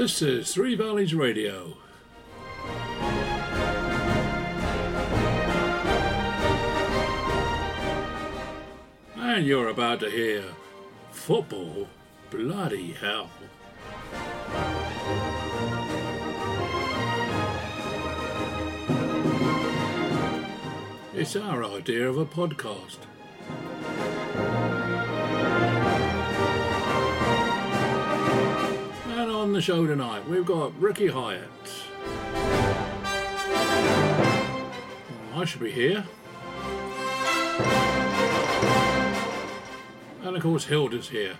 This is Three Valleys Radio. And you're about to hear football bloody hell. It's our idea of a podcast. On the show tonight, we've got Ricky Hyatt. Oh, I should be here. And of course, Hilda's here.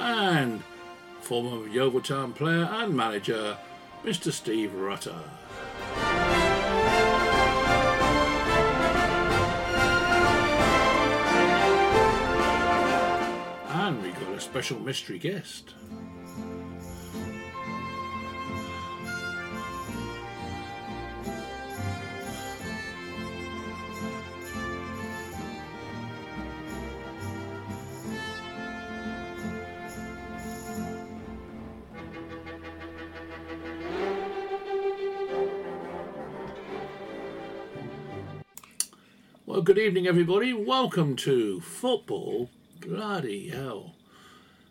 And former Yeovil Town player and manager, Mr. Steve Rutter. Special mystery guest. Well, good evening, everybody. Welcome to Football Bloody Hell.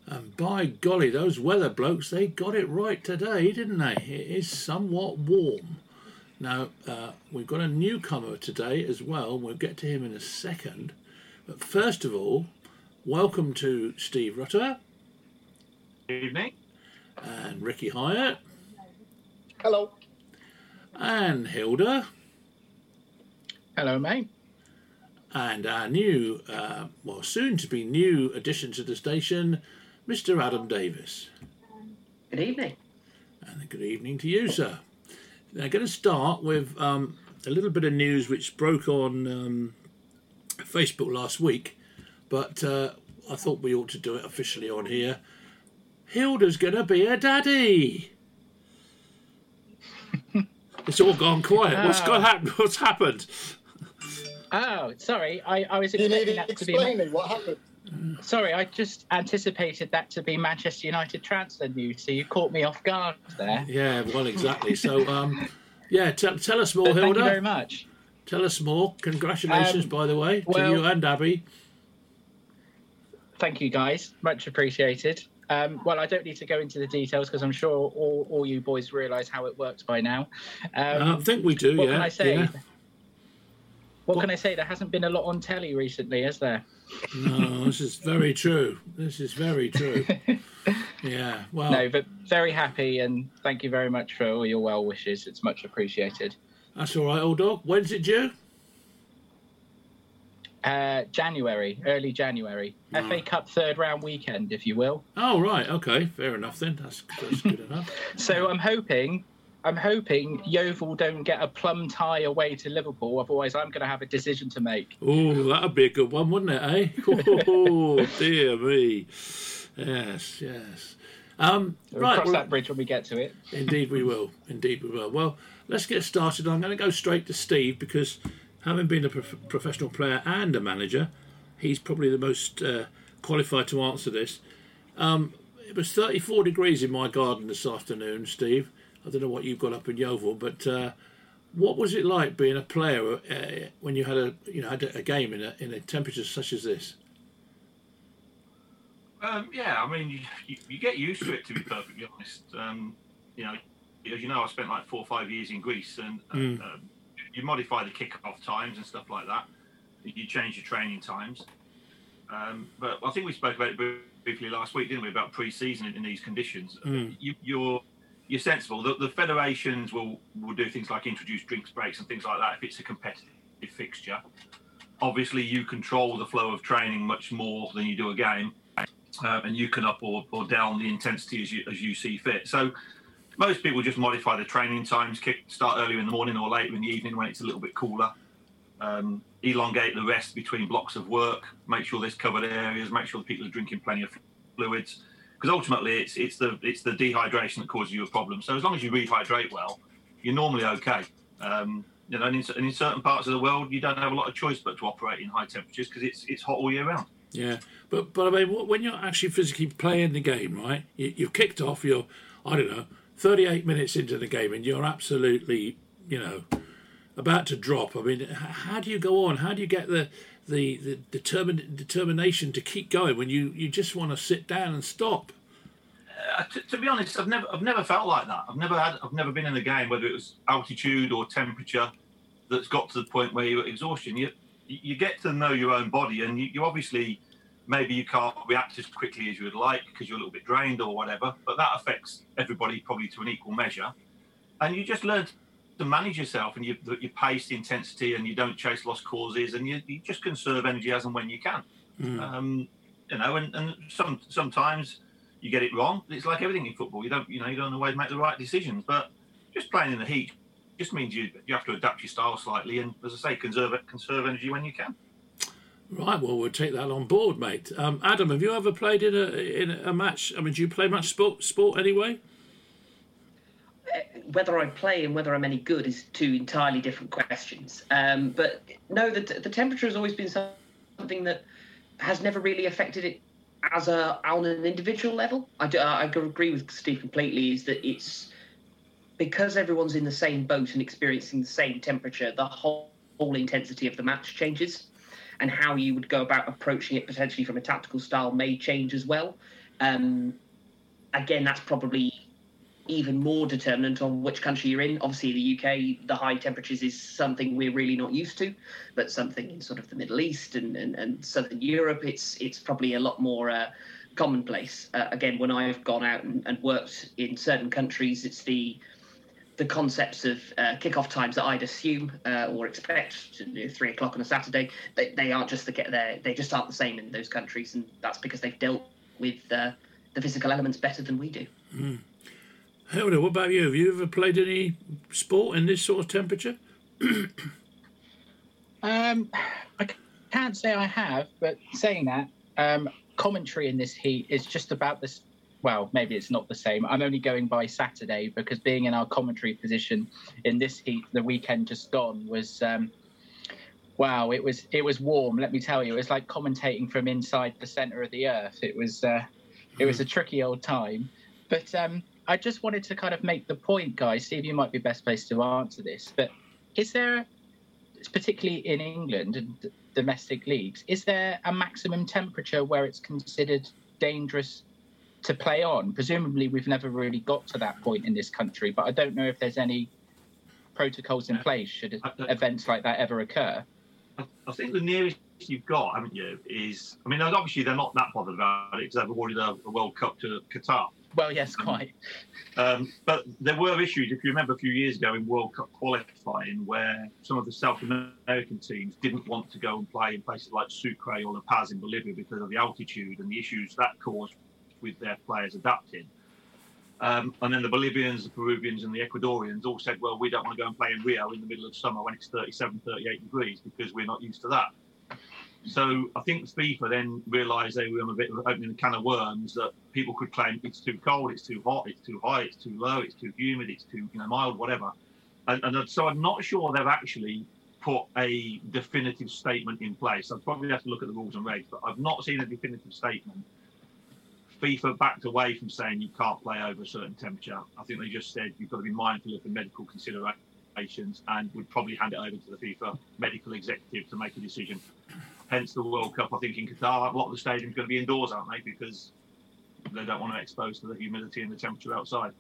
And by golly, those weather blokes, they got it right today, didn't they? It is somewhat warm. Now, uh, we've got a newcomer today as well. We'll get to him in a second. But first of all, welcome to Steve Rutter Evening. and Ricky Hyatt Hello. and Hilda Hello, mate. and our new, uh, well, soon to be new addition to the station, Mr. Adam Davis. Good evening. And good evening to you, sir. Now, going to start with um, a little bit of news which broke on um, Facebook last week, but uh, I thought we ought to do it officially on here. Hilda's going to be a daddy. it's all gone quiet. What's Oh. got hap- What's happened? Oh, sorry. I, I was You need expecting to that to be. explain me what happened. Sorry, I just anticipated that to be Manchester United transfer news, so you caught me off guard there. Yeah, well, exactly. So, um, yeah, tell tell us more, But thank you very much. Tell us more. Congratulations, Um, by the way, to well- you and Abby. Thank you, guys. Much appreciated. Um, well, I don't need to go into the details because I'm sure all, all you boys realise how it works by now. Um, I think we do. what yeah. can I say? yeah. What What- can I say? There hasn't been a lot on telly recently, has there? No, this is very true. This is very true. Yeah. Well, No, but very happy and thank you very much for all your well wishes. It's much appreciated. that's all right, old dog. When's it due? Uh, January, early January. FA Cup third round weekend, if you will. Oh, right. Okay. Fair enough then. That's, that's good enough. So I'm hoping, I'm hoping Yeovil don't get a plum tie away to Liverpool. Otherwise, I'm going to have a decision to make. Oh, that'd be a good one, wouldn't it, eh? Oh, dear me. Yes, yes. Um, We'll right. cross well- that bridge when we get to it. Indeed, we will. Indeed, we will. Well, let's get started. I'm going to go straight to Steve because, having been a prof- professional player and a manager, he's probably the most uh, qualified to answer this. Um, it was 34 degrees in my garden this afternoon, Steve. I don't know what you've got up in Yeovil, but uh, what was it like being a player uh, when you had a you know had a game in a in a temperature such as this? Um, yeah, I mean, you, you, you get used to it, to be perfectly honest. Um, you know, as you know, I spent like four or five years in Greece, and Mm. um, you modify the kick-off times and stuff like that. You change your training times. Um, but I think we spoke about it briefly last week, didn't we, about pre-season in these conditions? Mm. You, you're you're sensible. The, the federations will will do things like introduce drinks breaks and things like that if it's a competitive fixture. Obviously, you control the flow of training much more than you do a game um, and you can up or, or down the intensity as you as you see fit. So most people just modify the training times, kick start earlier in the morning or later in the evening when it's a little bit cooler. Um, elongate the rest between blocks of work. Make sure there's covered areas. Make sure the people are drinking plenty of fluids. Because ultimately, it's it's the it's the dehydration that causes you a problem. So as long as you rehydrate well, you're normally okay. Um, you know, and in, and in certain parts of the world, you don't have a lot of choice but to operate in high temperatures because it's it's hot all year round. Yeah, but but I mean, when you're actually physically playing the game, right? You, you've kicked off. You're, I don't know, 38 minutes into the game, and you're absolutely, you know, about to drop. I mean, how do you go on? How do you get the the, the determin- determination to keep going when you, you just want to sit down and stop? Uh, to, be honest, I've never I've never felt like that. I've never had I've never been in a game whether it was altitude or temperature that's got to the point where you're exhaustion. You you get to know your own body, and you, you obviously maybe you can't react as quickly as you would like because you're a little bit drained or whatever. But that affects everybody probably to an equal measure, and you just learn to manage yourself and you, you pace the intensity and you don't chase lost causes and you, you just conserve energy as and when you can. Um, you know, and, and some sometimes you get it wrong. It's like everything in football. You don't, you know, you don't always make the right decisions. But just playing in the heat just means you you have to adapt your style slightly and, as I say, conserve conserve energy when you can. Right. Well, we'll take that on board, mate. Um, Adam, have you ever played in a in a match? I mean, do you play much sport sport anyway? Whether I play and whether I'm any good is two entirely different questions. Um, but no, the, the temperature has always been something that has never really affected it as a on an individual level. I, do, I agree with Steve completely. Is that it's because everyone's in the same boat and experiencing the same temperature, the whole, whole intensity of the match changes, and how you would go about approaching it potentially from a tactical style may change as well. Um, again, that's probably even more determinant on which country you're in. Obviously, the UK, the high temperatures is something we're really not used to, but something in sort of the Middle East and, and, and Southern Europe, it's it's probably a lot more uh, commonplace. Uh, again, when I've gone out and, and, worked in certain countries, it's the the concepts of uh, kickoff times that I'd assume uh, or expect, three o'clock on a Saturday, they, they aren't just the get there. They just aren't the same in those countries, and that's because they've dealt with uh, the physical elements better than we do. Mm. Hilda, what about you? Have you ever played any sport in this sort of temperature? um, I can't say I have, but saying that, um, commentary in this heat is just about this. Well, maybe it's not the same. I'm only going by Saturday because being in our commentary position in this heat, the weekend just gone was. Um, wow, it was it was warm. Let me tell you, it was like commentating from inside the center of the earth. It was uh, it was a tricky old time, but um, I just wanted to kind of make the point, guys. Steve, you might be best placed to answer this, but is there, particularly in England and domestic leagues, is there a maximum temperature where it's considered dangerous to play on? Presumably, we've never really got to that point in this country, but I don't know if there's any protocols in place should events like that ever occur. I think the nearest you've got, haven't you, is I mean, obviously they're not that bothered about it because they've awarded a, a World Cup to Qatar. Well, yes, quite. Um, but there were issues, if you remember, a few years ago in World Cup qualifying, where some of the South American teams didn't want to go and play in places like Sucre or La Paz in Bolivia because of the altitude and the issues that caused with their players adapting. Um, and then the Bolivians, the Peruvians, and the Ecuadorians all said, well, we don't want to go and play in Rio in the middle of summer when it's 37, 38 degrees because we're not used to that. So I think FIFA then realised they were a bit of opening a can of worms that people could claim it's too cold, it's too hot, it's too high, it's too low, it's too humid, it's too you know mild, whatever. And, and so I'm not sure they've actually put a definitive statement in place. I'd probably have to look at the rules and regs, but I've not seen a definitive statement. FIFA backed away from saying you can't play over a certain temperature. I think they just said you've got to be mindful of the medical considerations and would probably hand it over to the FIFA medical executive to make a decision. Hence the World Cup, I think in Qatar, a lot of the stadiums going to be indoors, aren't they? Because they don't want to expose to the humidity and the temperature outside.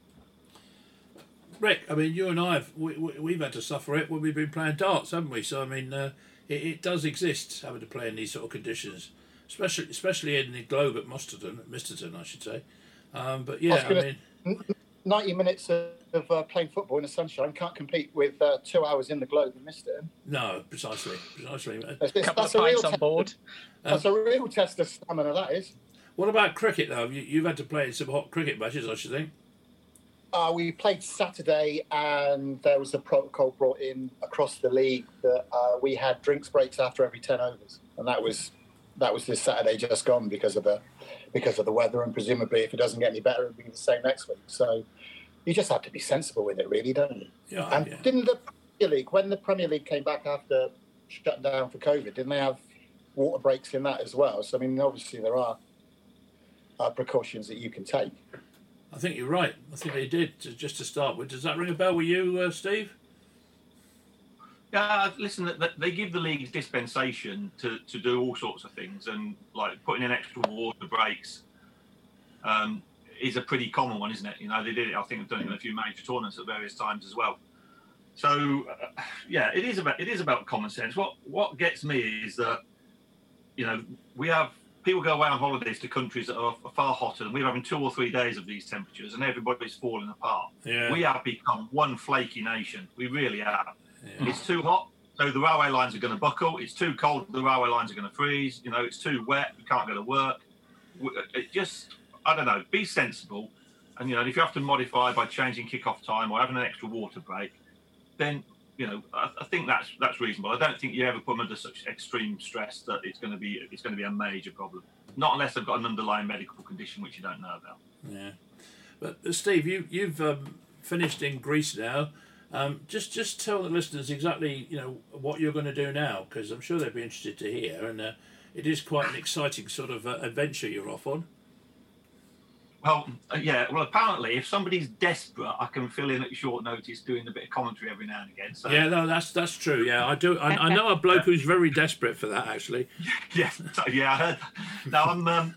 Rick, I mean, you and I have we, we, have had to suffer it when we've been playing darts, haven't we? So I mean, uh, it, it, does exist having to play in these sort of conditions, especially especially in the globe at Musterton, at Misterton, I should say. Um, but yeah, I, I mean, ninety minutes of, of uh, playing football in the sunshine can't compete with uh, two hours in the globe in Misterton. No, precisely, precisely. That's, that's, that's a real on board. That's um, a real test of stamina. That is. What about cricket though? You, you've had to play in some hot cricket matches, I should think. Uh, we played Saturday, and there was a protocol brought in across the league that uh, we had drinks breaks after every ten overs, and that was that was this Saturday just gone because of the because of the weather, and presumably if it doesn't get any better, it'll be the same next week. So you just have to be sensible with it, really, don't you? Yeah. And yeah. didn't the Premier League, when the Premier League came back after shutting down for COVID, didn't they have water breaks in that as well. So I mean, obviously there are uh, precautions that you can take. I think you're right. I think they did just to start with. Does that ring a bell with you, uh, Steve? Yeah, listen, they give the leagues dispensation to, to do all sorts of things, and like putting in extra water breaks um, is a pretty common one, isn't it? You know, they did it. I think they've done it in a few major tournaments at various times as well. So, uh, yeah, it is about it is about common sense. What what gets me is that you know we have people go away on holidays to countries that are far hotter, and we're having two or three days of these temperatures, and everybody's falling apart. Yeah. We have become one flaky nation. We really are. Yeah. It's too hot, so the railway lines are going to buckle. It's too cold, the railway lines are going to freeze. You know, it's too wet, we can't go to work. It just, I don't know, be sensible. And, you know, if you have to modify by changing kick-off time or having an extra water break, then, you know, I, I think that's that's reasonable. I don't think you ever put them under such extreme stress that it's going to be it's going to be a major problem. Not unless they've got an underlying medical condition which you don't know about. Yeah. But uh, Steve, you you've um, finished in Greece now. Um, just just tell the listeners exactly you know what you're going to do now because I'm sure they'd be interested to hear, and uh, it is quite an exciting sort of uh, adventure you're off on. Well, uh, yeah. Well, apparently, if somebody's desperate, I can fill in at short notice doing a bit of commentary every now and again. So Yeah, no, that's that's true. Yeah, I do. I, I know a bloke who's very desperate for that actually. yeah, yeah, I heard. Now I'm. Um,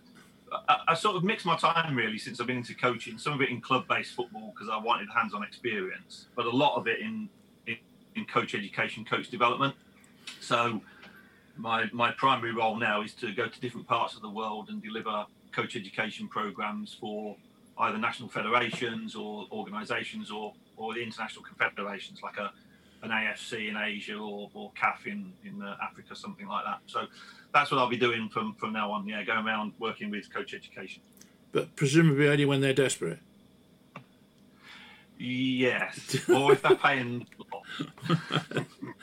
I, I sort of mixed my time really since I've been into coaching. Some of it in club-based football because I wanted hands-on experience, but a lot of it in, in in coach education, coach development. So my my primary role now is to go to different parts of the world and deliver coach education programs for either national federations or organisations or or the international confederations like a an AFC in Asia or, or CAF in in uh, Africa, something like that. So that's what I'll be doing from from now on. Yeah, going around working with coach education. But presumably only when they're desperate. Yes, or if they're paying.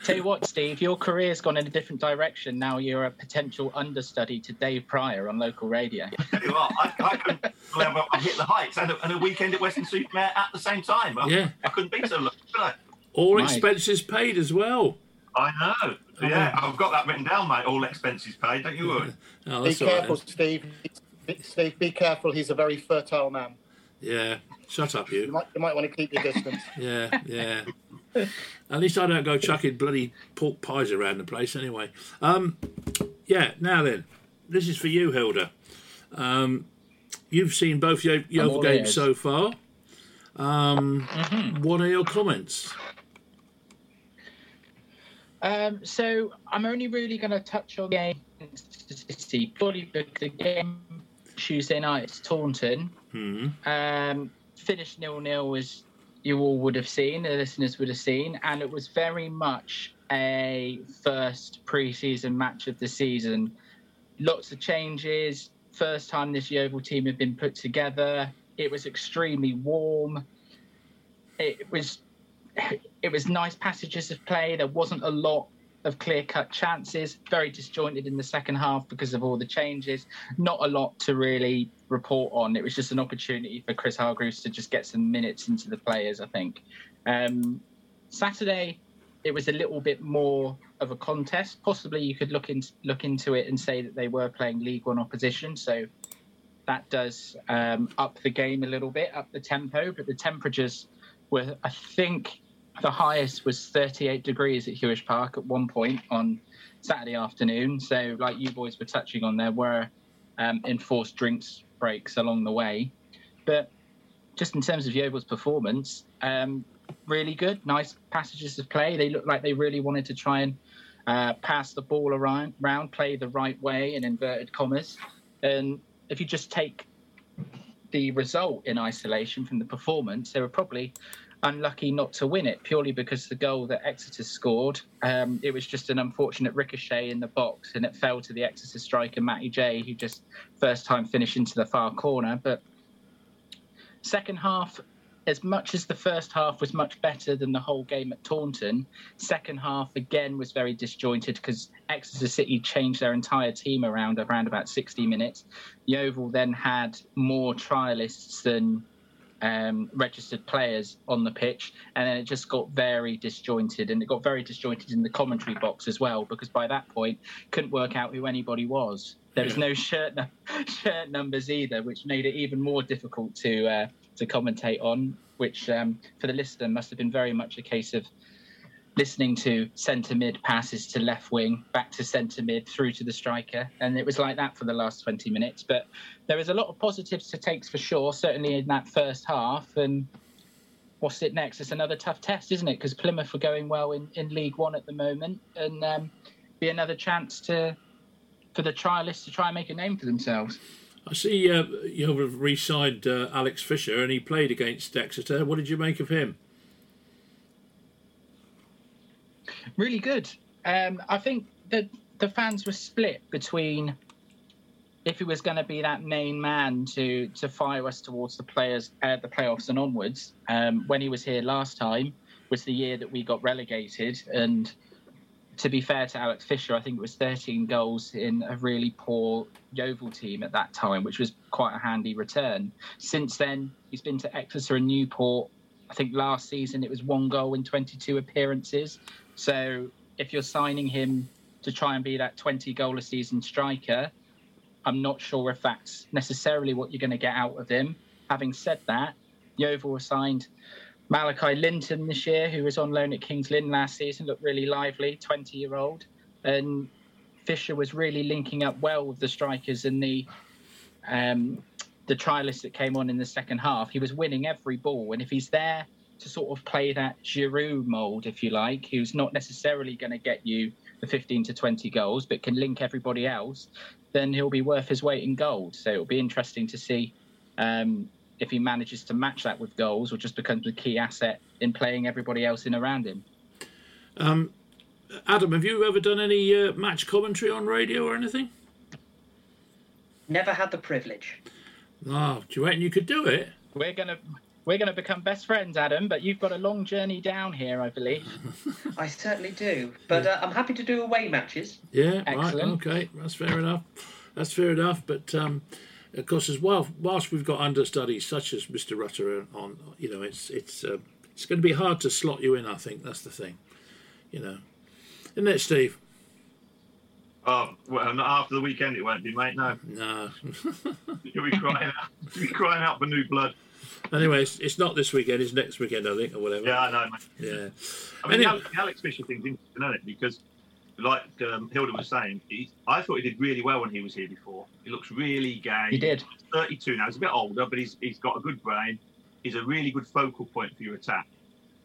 Tell you what, Steve, your career's gone in a different direction. Now you're a potential understudy to Dave Pryor on local radio. you are. I, I couldn't believe I hit the heights and a, and a weekend at Weston-super-Mare at the same time. I, Yeah. I couldn't be so lucky, could I? All Right. expenses paid as well. I know. Yeah, I've got that written down, mate. All expenses paid. Don't you worry. Oh, Be that's all right careful, then. Steve. Steve, be careful. He's a very fertile man. Yeah, shut up, You you. might, you might want to keep your distance. Yeah, yeah. At least I don't go chucking bloody pork pies around the place anyway. Um, yeah, now then, this is for you, Hilda. Um, you've seen both Yo- Yeovil games so far. Um, What are your comments? Um, so I'm only really going to touch on the game City purely because the game Tuesday night is Taunton. Hmm. Um, finished nil nil as you all would have seen, the listeners would have seen, and it was very much a first pre-season match of the season. Lots of changes. First time this Yeovil team had been put together. It was extremely warm. It was it was nice passages of play. There wasn't a lot of clear cut chances. Very disjointed in the second half because of all the changes. Not a lot to really report on. It was just an opportunity for Chris Hargreaves to just get some minutes into the players, I think. Um, Saturday, it was a little bit more of a contest. Possibly you could look in, look into it and say that they were playing League One opposition. So that does um, up the game a little bit, up the tempo. But the temperatures were, I think, the highest was 38 degrees at Huish Park at one point on Saturday afternoon. So, like you boys were touching on, there were um, enforced drinks breaks along the way. But just in terms of Yeovil's performance, um, really good. Nice passages of play. They looked like they really wanted to try and uh, pass the ball around, round, play the right way in inverted commas. And if you just take the result in isolation from the performance, they were probably unlucky not to win it purely because the goal that Exeter scored, um, it was just an unfortunate ricochet in the box and it fell to the Exeter striker Matty Jay, who just first time finished into the far corner. But second half, as much as the first half was much better than the whole game at Taunton, second half again was very disjointed because Exeter City changed their entire team around around about 60 minutes. Yeovil then had more trialists than um, registered players on the pitch, and then it just got very disjointed, and it got very disjointed in the commentary box as well because by that point couldn't work out who anybody was. There was no shirt shirt numbers either, which made it even more difficult to uh, to commentate on. Which um, for the listener must have been very much a case of listening to centre mid passes to left wing, back to centre mid, through to the striker, and it was like that for the last 20 minutes. But there was a lot of positives to take for sure, certainly in that first half. And what's it next? It's another tough test, isn't it? Because Plymouth are going well in, in League One at the moment, and um, be another chance to for the trialists to try and make a name for themselves. I see uh, you've re-signed uh, Alex Fisher, and he played against Exeter. What did you make of him? Really good. Um, I think that the fans were split between if he was going to be that main man to to fire us towards the players, uh, the playoffs and onwards. Um, when he was here last time was the year that we got relegated, and to be fair to Alex Fisher, I think it was 13 goals in a really poor Yeovil team at that time, which was quite a handy return. Since then, he's been to Exeter and Newport. I think last season it was one goal in 22 appearances. So if you're signing him to try and be that 20 goal a season striker, I'm not sure if that's necessarily what you're going to get out of him. Having said that, Yeovil signed Malachi Linton this year, who was on loan at Kings Lynn last season, looked really lively, 20 year old. And Fisher was really linking up well with the strikers and the um, the trialists that came on in the second half. He was winning every ball, and if he's there to sort of play that Giroud mold, if you like, who's not necessarily going to get you the 15 to 20 goals, but can link everybody else, then he'll be worth his weight in gold. So it'll be interesting to see um, if he manages to match that with goals or just becomes a key asset in playing everybody else in around him. Um, Adam, have you ever done any uh, match commentary on radio or anything? Never had the privilege. Oh, do you reckon you could do it? We're gonna we're going to become best friends, Adam, but you've got a long journey down here, I believe. I certainly do. But uh, I'm happy to do away matches. Yeah, Excellent. right, okay, that's fair enough. That's fair enough. But um, of course, as well, whilst we've got understudies such as Mr. Rutter on, you know, it's it's uh, it's going to be hard to slot you in. I think that's the thing. You know, isn't it, Steve? Oh, well, not after the weekend it won't be, mate. No, No. you'll be crying out. You'll be crying out for new blood. Anyway, it's, it's not this weekend. It's next weekend, I think, or whatever. Yeah, I know, mate. Yeah. I mean, Anyway. the Alex Fisher thing's interesting, isn't it? Because, like um, Hilda was saying, he, I thought he did really well when he was here before. He looks really game. He did. He's 32 now. He's a bit older, but he's he's got a good brain. He's a really good focal point for your attack.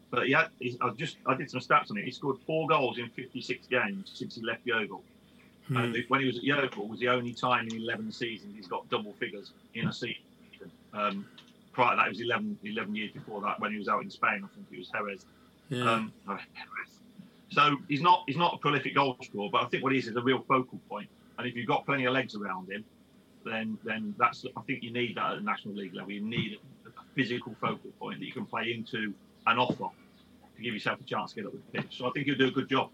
But he I just I did some stats on it. He scored four goals in 56 games since he left Yeovil. Hmm. And when he was at Yeovil, was the only time in 11 seasons he's got double figures in a season. Um, prior to that, it was 11, 11 years before that when he was out in Spain. I think it was Jerez. Yeah. Um, oh, so he's not he's not a prolific goal scorer, but I think what he is is a real focal point. And if you've got plenty of legs around him, then then that's I think you need that at the national league level. You need a, a physical focal point that you can play into and offer to give yourself a chance to get up the pitch. So I think he'll do a good job.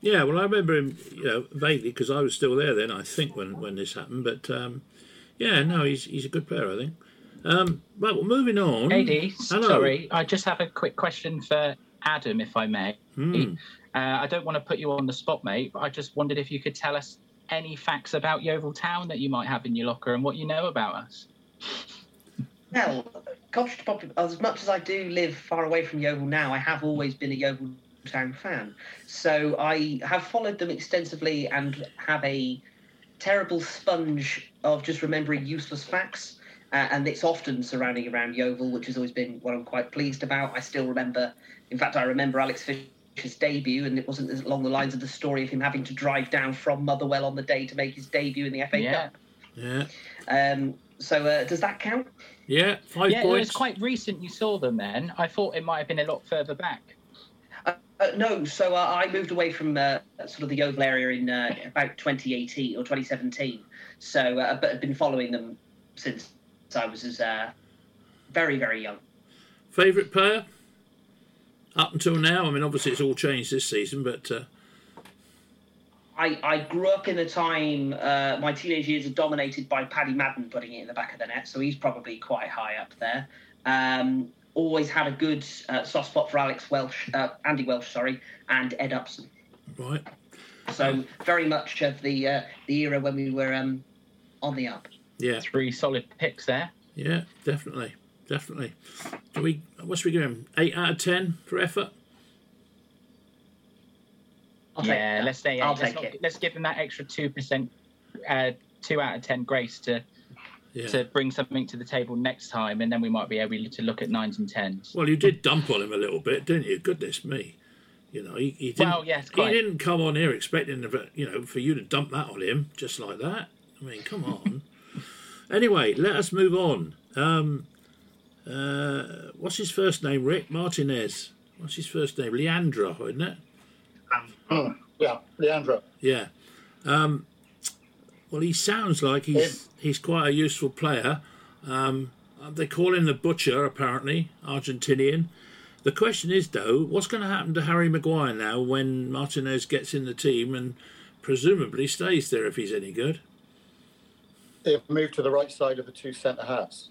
Yeah, well, I remember him, you know, vaguely because I was still there then. I think when, when this happened, but um, yeah, no, he's he's a good player, I think. Um, well, moving on. AD, Hello. sorry, I just have a quick question for Adam, if I may. Hmm. Uh, I don't want to put you on the spot, mate, but I just wondered if you could tell us any facts about Yeovil Town that you might have in your locker and what you know about us. Well, contrary to as much as I do live far away from Yeovil now, I have always been a Yeovil Town fan. So I have followed them extensively and have a terrible sponge of just remembering useless facts. Uh, and it's often surrounding around Yeovil, which has always been what I'm quite pleased about. I still remember, in fact, I remember Alex Fisher's debut, and it wasn't along the lines of the story of him having to drive down from Motherwell on the day to make his debut in the FA Yeah. Cup. Yeah, Um, so uh, does that count? yeah, five yeah, it was quite recent you saw them then. I thought it might have been a lot further back. Uh, no, so uh, I moved away from uh, sort of the Yeovil area in uh, about 2018 or 2017. So, uh, but I've been following them since I was as uh, very, very young. Favourite player up until now. I mean, obviously it's all changed this season, but uh, I, I grew up in a time, uh, my teenage years are dominated by Paddy Madden putting it in the back of the net, so he's probably quite high up there. Um, always had a good uh, soft spot for Alex Welsh, uh, Andy Welsh, sorry, and Ed Upson. Right. So very much of the uh, the era when we were um, on the up. Yeah. Three solid picks there. Yeah. Definitely. Definitely. Do we? What should we give him? Eight out of ten for effort. I'll yeah, that. let's say I'll let's, take not- it. let's give him that extra two percent, uh, two out of ten grace to Yeah. to bring something to the table next time, and then we might be able to look at nines and tens. Well, you did dump on him a little bit, didn't you? Goodness me. You know, he, he didn't. Well, yes, he didn't come on here expecting, you know, for you to dump that on him just like that. I mean, come on. Anyway, let us move on. Um, uh, what's his first name? Rick Martinez. What's his first name? Leandro, isn't it? Hmm. Yeah, Leandro. Yeah. Um, well, he sounds like he's he's quite a useful player. Um, they call him the Butcher, apparently, Argentinian. The question is, though, what's going to happen to Harry Maguire now when Martinez gets in the team and presumably stays there if he's any good? He'll move to the right side of the two centre halves.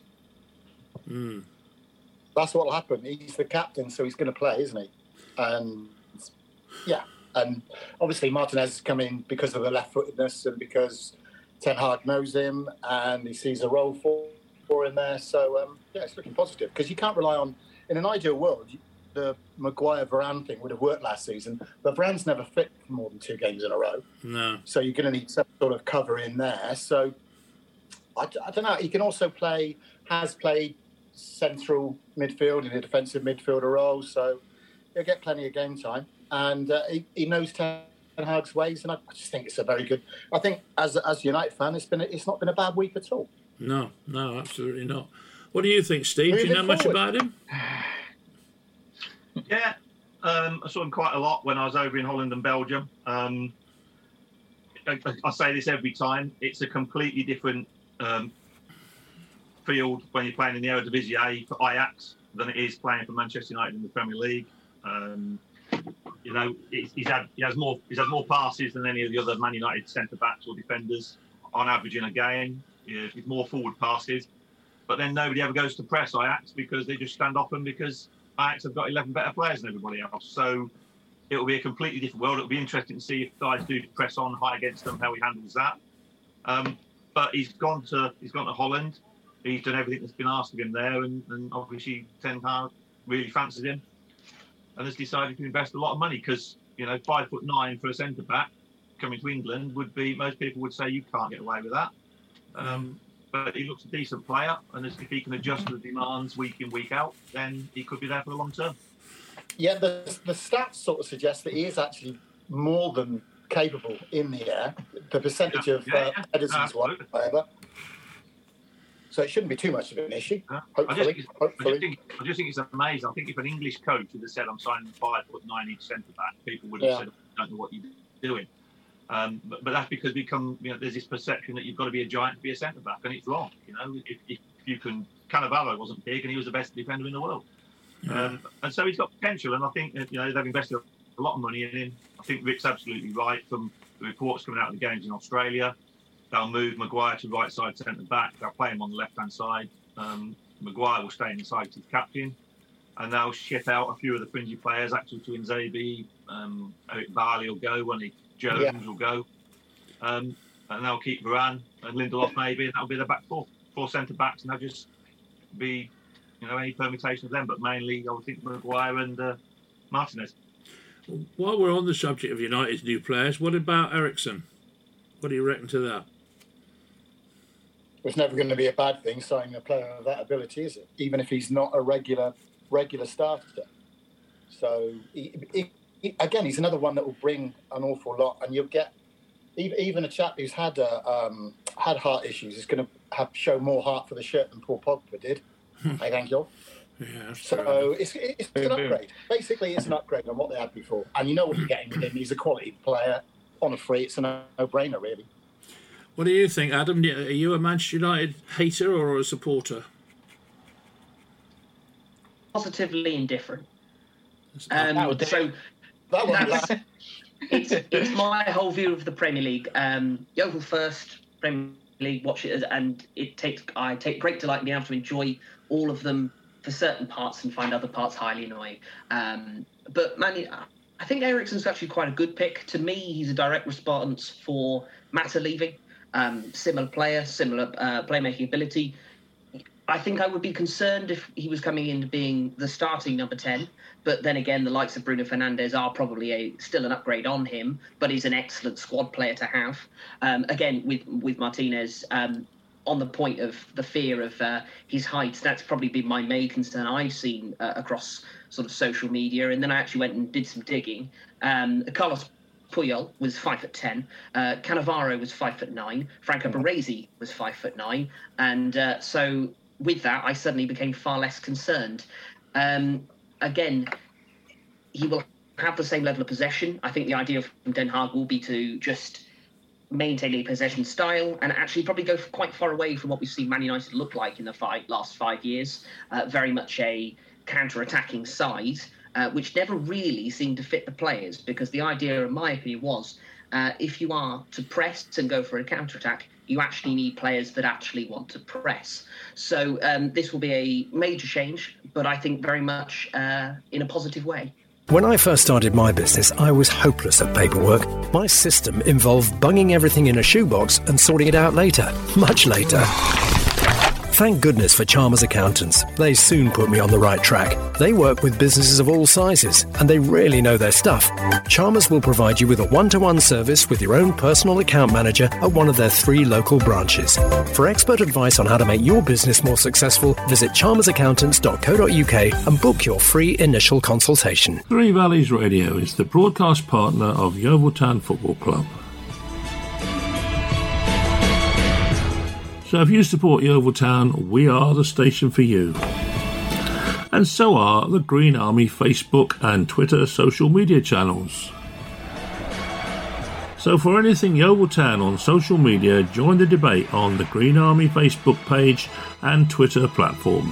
Hmm. That's what will happen. He's the captain, so he's going to play, isn't he? And yeah, and obviously Martinez has come in because of the left-footedness and because Ten Hag knows him and he sees a role for for him there. So um, yeah, it's looking positive because you can't rely on. In an ideal world, the Maguire Varane thing would have worked last season, but Varane's never fit for more than two games in a row. No. So you're going to need some sort of cover in there. So I, d- I don't know. He can also play, has played central midfield in a defensive midfielder role. So he'll get plenty of game time. And uh, he, he knows Ten Hag's ways. And I just think it's a very good. I think as as a United fan, it's been a, it's not been a bad week at all. No, no, absolutely not. What do you think, Steve? do you Moving know much about him? Yeah, um, I saw him quite a lot when I was over in Holland and Belgium. Um, I, I say this every time. It's a completely different um, field when you're playing in the Eredivisie for Ajax than it is playing for Manchester United in the Premier League. Um, you know, he's, he's had he has more he's had more passes than any of the other Man United centre backs or defenders on average in a game. Yeah, with more forward passes, but then nobody ever goes to press Ajax because they just stand off them because Ajax have got 11 better players than everybody else. So it will be a completely different world. It'll be interesting to see if guys do press on high against them, how he handles that. Um, but he's gone to he's gone to Holland. He's done everything that's been asked of him there, and, and obviously Ten Hag really fancies him, and has decided to invest a lot of money because you know five foot nine for a centre back coming to England would be most people would say you can't get away with that. Um, but he looks a decent player, and if he can adjust to the demands week in week out, then he could be there for the long term. Yeah, the, the stats sort of suggest that he is actually more than capable in the air. The percentage Yeah, of yeah, uh, yeah. headers he's won, Absolutely. whatever. So it shouldn't be too much of an issue. Yeah. I just, Hopefully, think I, just think, I just think it's amazing. I think if an English coach had said, "I'm signing a five foot nine inch centre back," people would have Yeah. said, "I don't know what you're doing." Um, but, but that's because we come, you know, there's this perception that you've got to be a giant to be a centre back, and it's wrong. You know, if, if you can, Cannavaro wasn't big, and he was the best defender in the world, um, and so he's got potential. And I think that, you know they've invested a lot of money in him. I think Rick's absolutely right. From the reports coming out of the games in Australia, they'll move Maguire to right side centre back. They'll play him on the left hand side. Um, Maguire will stay inside as captain, and they'll ship out a few of the fringy players. Actually, to Inzabi, um, Eric Bailly will go. When he Jones Yeah. will go, um, and they'll keep Varane and Lindelof maybe, and that'll be the back four, four centre backs, and they'll just be, you know, any permutation of them. But mainly, I would think Maguire and uh, Martinez. While we're on the subject of United's new players, what about Eriksen? What do you reckon to that? It's never going to be a bad thing signing a player of that ability, is it? Even if he's not a regular regular starter. So he, he, he- again, he's another one that will bring an awful lot, and you'll get even, even a chap who's had uh, um, had heart issues is going to have show more heart for the shirt than Paul Pogba did. I thank you. Yeah, that's fair enough. So it's, it's an Boom, boom. upgrade. Basically, it's an upgrade on what they had before, and you know what you're getting with him. He's a quality player on a free. It's a no-brainer, really. What do you think, Adam? Are you a Manchester United hater or a supporter? Positively indifferent. That Um, would so That one, That's- it's, it's my whole view of the Premier League. Um, Yeovil first, Premier League, watch it, and it takes I take great delight in being able to enjoy all of them for certain parts and find other parts highly annoying. Um, but man, I think Eriksen's actually quite a good pick. To me, he's a direct response for Mata leaving. Um, similar player, similar uh, playmaking ability. I think I would be concerned if he was coming into being the starting number 10. But then again, the likes of Bruno Fernandes are probably a still an upgrade on him, but he's an excellent squad player to have. Um, again, with with Martinez, um, on the point of the fear of uh, his height, that's probably been my main concern I've seen uh, across sort of social media. And then I actually went and did some digging. Um, Carlos Puyol was five foot ten. Uh, Cannavaro was five foot nine. Franco Baresi was five foot nine. And uh, so with that, I suddenly became far less concerned. Um, again, he will have the same level of possession. I think the idea from Ten Hag will be to just maintain a possession style and actually probably go quite far away from what we've seen Man United look like in the five, last five years. Uh, very much a counter-attacking side, uh, which never really seemed to fit the players because the idea, in my opinion, was uh, if you are to press and go for a counter-attack, you actually need players that actually want to press. So um, this will be a major change, but I think very much uh, in a positive way. When I first started my business, I was hopeless at paperwork. My system involved bunging everything in a shoebox and sorting it out later, much later. Thank goodness for Chalmers Accountants. They soon put me on the right track. They work with businesses of all sizes, and they really know their stuff. Chalmers will provide you with a one to one service with your own personal account manager at one of their three local branches. For expert advice on how to make your business more successful, visit chalmersaccountants.co.uk and book your free initial consultation. Three Valleys Radio is the broadcast partner of Yeovil Town Football Club. So if you support Yeovil Town, we are the station for you. And so are the Green Army Facebook and Twitter social media channels. So for anything Yeovil Town on social media, join the debate on the Green Army Facebook page and Twitter platform.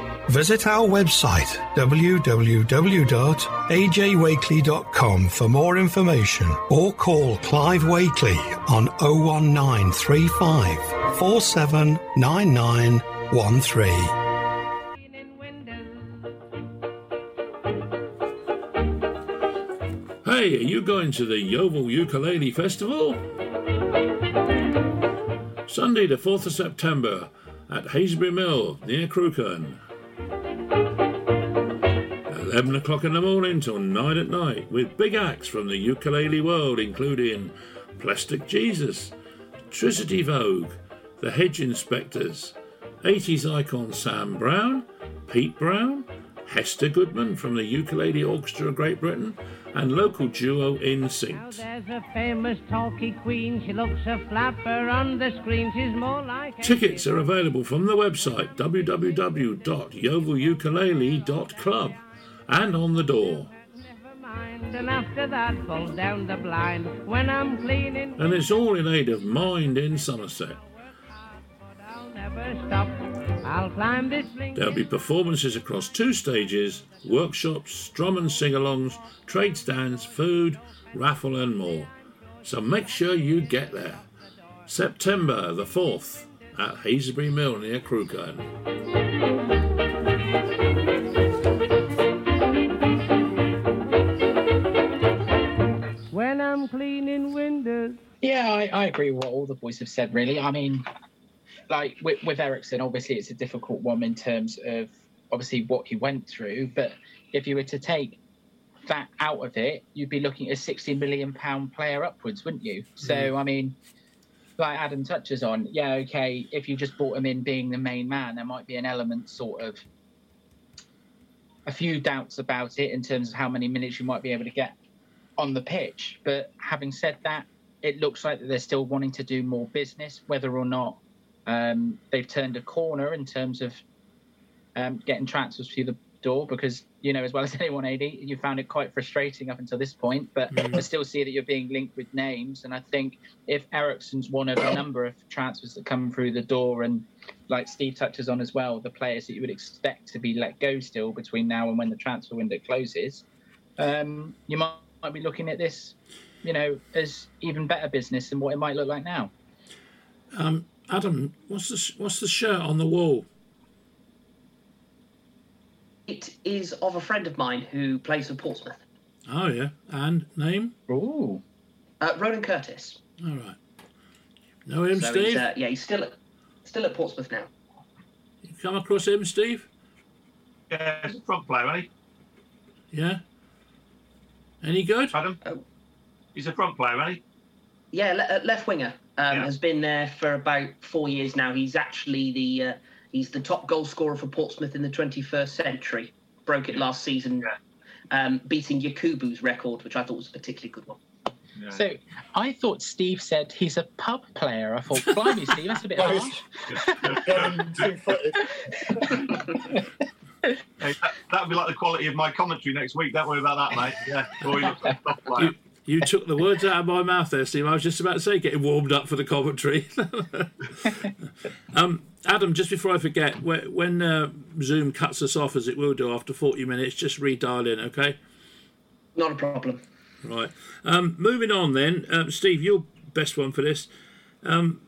Visit our website www.ajwakely.com for more information or call Clive Wakely on 01935 479913. Hey, are you going to the Yeovil Ukulele Festival? Sunday, the 4th of September at Haselbury Mill near Crewkerne. 11 o'clock in the morning till 9 at night with big acts from the ukulele world, including Plastic Jesus, Tricity Vogue, The Hedge Inspectors, 80s icon Sam Brown, Pete Brown, Hester Goodman from the Ukulele Orchestra of Great Britain, and local duo In Sync. There's a famous talkie queen. She looks a flapper on the screen. She's more like. Tickets are available from the website www.yeovilukulele.club and on the door. And after that, pull down the blind. When I'm cleaning, And it's all in aid of Mind in Somerset. I'll never stop. I'll climb this blinking There'll be performances across two stages, workshops, drum and sing alongs, trade stands, food, raffle, and more. So make sure you get there. September the 4th at Haselbury Mill near Crewkerne. I, I agree with what all the boys have said, really. I mean, like with, with Eriksen, obviously it's a difficult one in terms of obviously what he went through. But if you were to take that out of it, you'd be looking at a 60 million pound player upwards, wouldn't you? So, mm. I mean, like Adam touches on, yeah, okay, if you just brought him in being the main man, there might be an element sort of a few doubts about it in terms of how many minutes you might be able to get on the pitch. But having said that, it looks like that they're still wanting to do more business, whether or not um, they've turned a corner in terms of um, getting transfers through the door because you know as well as anyone, AD, you found it quite frustrating up until this point. But Mm. I still see that you're being linked with names, and I think if Eriksen's one of a number of transfers that come through the door, and like Steve touches on as well, the players that you would expect to be let go still between now and when the transfer window closes, um, you might, might be looking at this, you know, as even better business than what it might look like now. Um, Adam, what's the sh- what's the shirt on the wall? It is of a friend of mine who plays for Portsmouth, Oh yeah, and name? Ooh. uh, Ronan Curtis. All right. Know him, so Steve? he's, uh, yeah, he's still at, still at Portsmouth now. You come across him, Steve? Yeah, he's a front player, isn't he? Yeah. Any good? Adam? Oh. He's a front player, isn't? Yeah, le- uh, left winger. Um, Yeah. Has been there for about four years now. He's actually the uh, he's the top goal scorer for Portsmouth in the 21st century. Broke it last season, Yeah. um, beating Yakubu's record, which I thought was a particularly good one. Yeah. So I thought Steve said he's a pub player. I thought, blimey, Steve, that's a bit harsh. Hey, that, that'd be like the quality of my commentary next week. Don't worry about that, mate. Yeah. You look like a top player. You, you took the words out of my mouth there, Steve. I was just about to say getting warmed up for the commentary. um, Adam, just before I forget, when uh, Zoom cuts us off, as it will do after 40 minutes, just redial in, okay? Not a problem. Right. Um, moving on then, um, Steve, your best one for this. Um,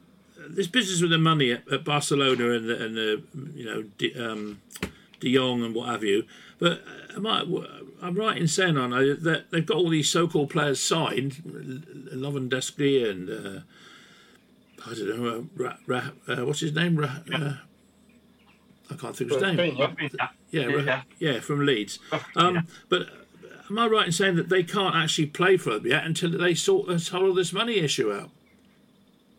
this business with the money at, at Barcelona and the, and the you know De, um, De Jong and what have you. But uh, am I, I'm right in saying, aren't I, that they've got all these so-called players signed, Lewandowski and uh, I don't know, uh, Ra, Ra, uh, what's his name? Ra, uh, I can't think of his name. Yeah, Ra- Yeah. yeah, from Leeds. Um, But am I right in saying that they can't actually play for them yet until they sort this whole this money issue out?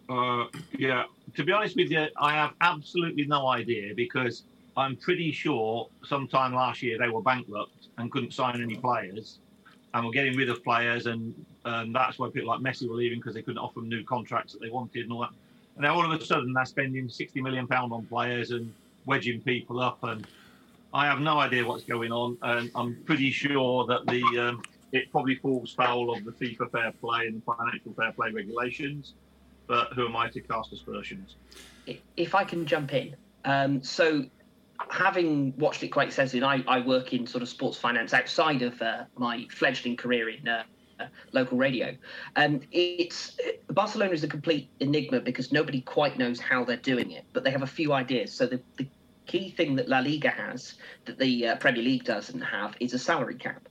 Uh, yeah. To be honest with you, I have absolutely no idea because I'm pretty sure sometime last year they were bankrupt and couldn't sign any players, and were getting rid of players, and that's why people like Messi were leaving because they couldn't offer them new contracts that they wanted and all that. And now all of a sudden they're spending 60 million pound on players and wedging people up, and I have no idea what's going on, and I'm pretty sure that the um, it probably falls foul of the FIFA fair play and financial fair play regulations but who am I to cast aspersions? If I can jump in, um, so having watched it quite extensively, I, I work in sort of sports finance outside of uh, my fledgling career in uh, uh, local radio. And it's Barcelona is a complete enigma because nobody quite knows how they're doing it, but they have a few ideas. So the, the key thing that La Liga has that the uh, Premier League doesn't have is a salary cap.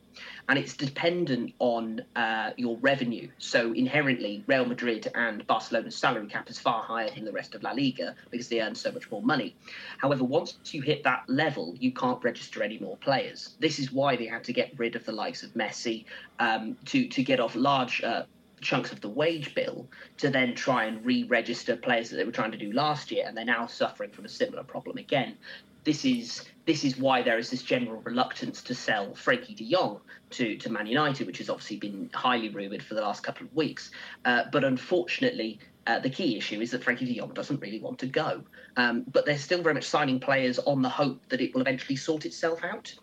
And it's dependent on uh, your revenue. So inherently, Real Madrid and Barcelona's salary cap is far higher than the rest of La Liga because they earn so much more money. However, once you hit that level, you can't register any more players. This is why they had to get rid of the likes of Messi um, to to get off large uh, chunks of the wage bill to then try and re-register players that they were trying to do last year, and they're now suffering from a similar problem again. This is this is why there is this general reluctance to sell Frankie De Jong to, to Man United, which has obviously been highly rumoured for the last couple of weeks. Uh, but unfortunately, uh, the key issue is that Frankie De Jong doesn't really want to go. Um, but they're still very much signing players on the hope that it will eventually sort itself out.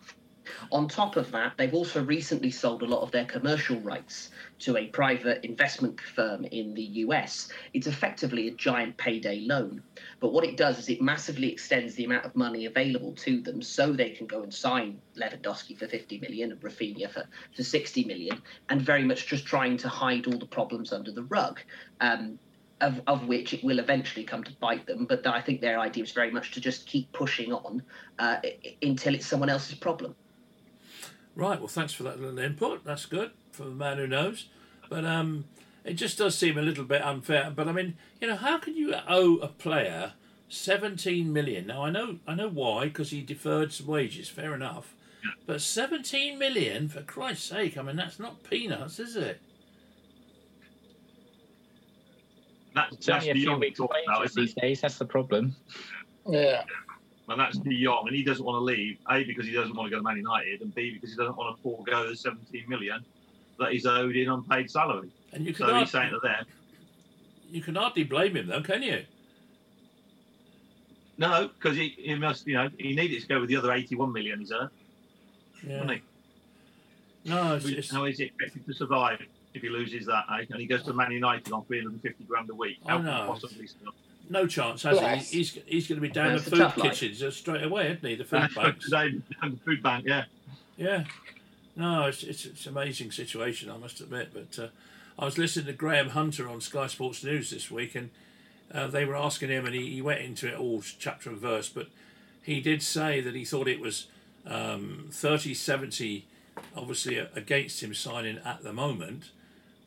On top of that, they've also recently sold a lot of their commercial rights to a private investment firm in the US. It's effectively a giant payday loan. But what it does is it massively extends the amount of money available to them so they can go and sign Lewandowski for 50 million and Raphinha for, for 60 million, and very much just trying to hide all the problems under the rug. Um, of, of which it will eventually come to bite them. But I think their idea is very much to just keep pushing on uh, until it's someone else's problem. Right. Well, thanks for that little input. That's good for the man who knows. But um, it just does seem a little bit unfair. But I mean, you know, how can you owe a player seventeen million? Now I know, I know why, because he deferred some wages. Fair enough. But seventeen million, for Christ's sake! I mean, that's not peanuts, is it? That's, It's that's only a few weeks wages about, isn't these days. That's the problem. Yeah. And that's De Jong, and he doesn't want to leave. A because he doesn't want to go to Man United, and B because he doesn't want to forego the 17 million that he's owed in unpaid salary. And you can So he's saying to them, you can hardly blame him, though, can you? no, because he, he must, you know, he needed to go with the other 81 million he's earned. Yeah. No, it's, How is he expected to survive if he loses that, eh? And he goes to Man United on 350 grand a week. I How can know. possibly still? No chance, has Bless. he? He's he's going to be down That's the food tough life. kitchens uh, straight away, isn't he? The food That's banks. the food bank, yeah. Yeah. No, it's, it's it's an amazing situation, I must admit. But uh, I was listening to Graham Hunter on Sky Sports News this week, and uh, they were asking him, and he, he went into it all chapter and verse. But he did say that he thought it was um, 30 70, obviously, against him signing at the moment.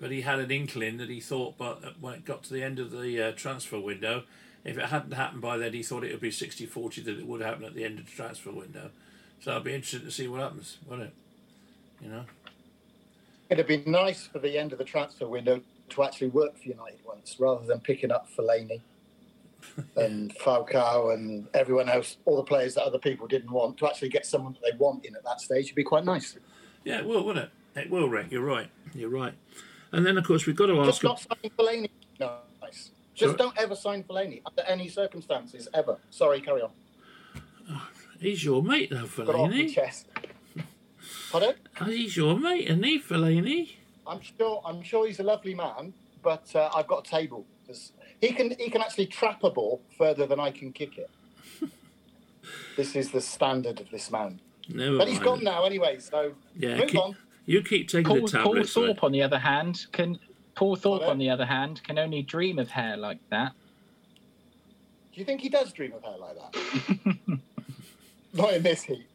But he had an inkling that he thought, but when it got to the end of the uh, transfer window, if it hadn't happened by then, he thought it would be 60 40 that it would happen at the end of the transfer window. So I'd be interested to see what happens, wouldn't it? You know? It'd be nice for the end of the transfer window to actually work for United once, rather than picking up Fellaini and Falcao and everyone else, all the players that other people didn't want. To actually get someone that they want in at that stage would be quite nice. Yeah, it will, wouldn't it? It will, Rick. You're right. You're right. And then, of course, we've got to ask. Just not signing Fellaini. No, nice. Just Sorry? don't ever sign Fellaini under any circumstances ever. Sorry, carry on. He's your mate, though, Got it off Fellaini. chest. Pardon? Oh, He's your mate, isn't he, Fellaini? I'm sure. I'm sure he's a lovely man, but uh, I've got a table. He can. He can actually trap a ball further than I can kick it. this is the standard of this man. Never But he's gone now anyway. So Yeah, move keep, on. You keep taking Paul, the tablets. Rick. Thorpe, on the other hand, can Paul Thorpe, on the other hand, can only dream of hair like that. Do you think he does dream of hair like that? Not in this heat.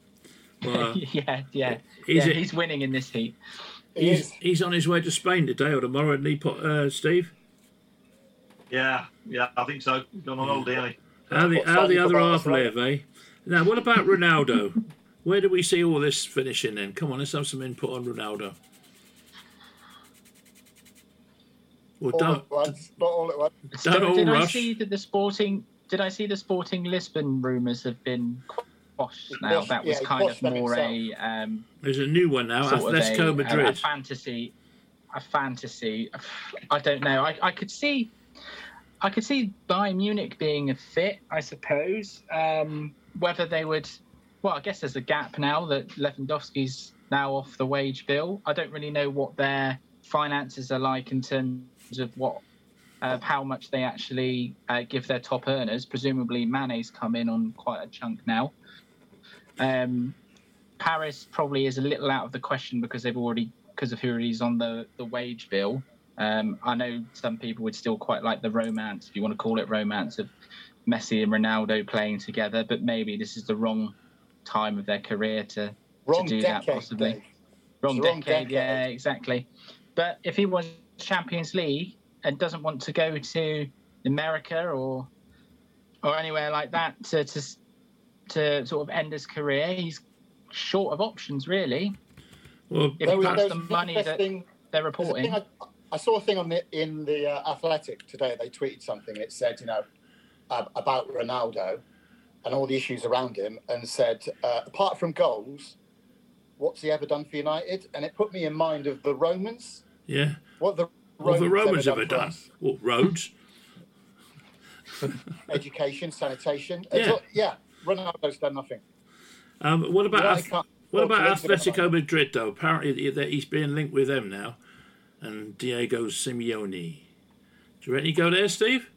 Well, yeah, yeah, Is yeah. it- He's winning in this heat. He he's, is. he's on his way to Spain today or tomorrow, isn't he, uh, Steve? Yeah, yeah, I think so. Gone on holiday, hasn't? How the, how the other half live, eh? Now, what about Ronaldo? Where do we see all this finishing then? Come on, let's have some input on Ronaldo. Well, All don't, at once. Not all at once. don't all did I see that the sporting? Did I see the Sporting Lisbon rumours have been quashed now? quashed- that was yeah, kind of more a um, There's a new one now, sort of a, Atletico a, a Madrid. fantasy, a fantasy. I don't know. I, I could see, I could see Bayern Munich being a fit. I suppose um, whether they would. Well, I guess there's a gap now that Lewandowski's now off the wage bill. I don't really know what their finances are like in terms of what. Of how much they actually uh, give their top earners. Presumably, Mane's come in on quite a chunk now. Um, Paris probably is a little out of the question because they've already because of who he's on the the wage bill. Um, I know some people would still quite like the romance, if you want to call it romance, of Messi and Ronaldo playing together, but maybe this is the wrong time of their career to Wrong do that, possibly. Dave. wrong, It's wrong decade, Yeah, exactly. But if he wants Champions League and doesn't want to go to America or or anywhere like that to to to sort of end his career, he's short of options really. Well, If he was, has the was an money that interesting- they're there's a reporting. thing I, I saw a thing on the in the uh, Athletic today. They tweeted something. It said, you know, uh, about Ronaldo and all the issues around him, and said, uh, apart from goals, what's he ever done for United? And it put me in mind of the Romans. yeah. What the What the Romans ever for done? What, roads? Education, sanitation. Yeah. All- yeah. Ronaldo's done nothing. Um, what about Well, I Ath- what about Atletico Madrid though? Apparently he's being linked with them now, and Diego Simeone. Do you reckon he go there, Steve?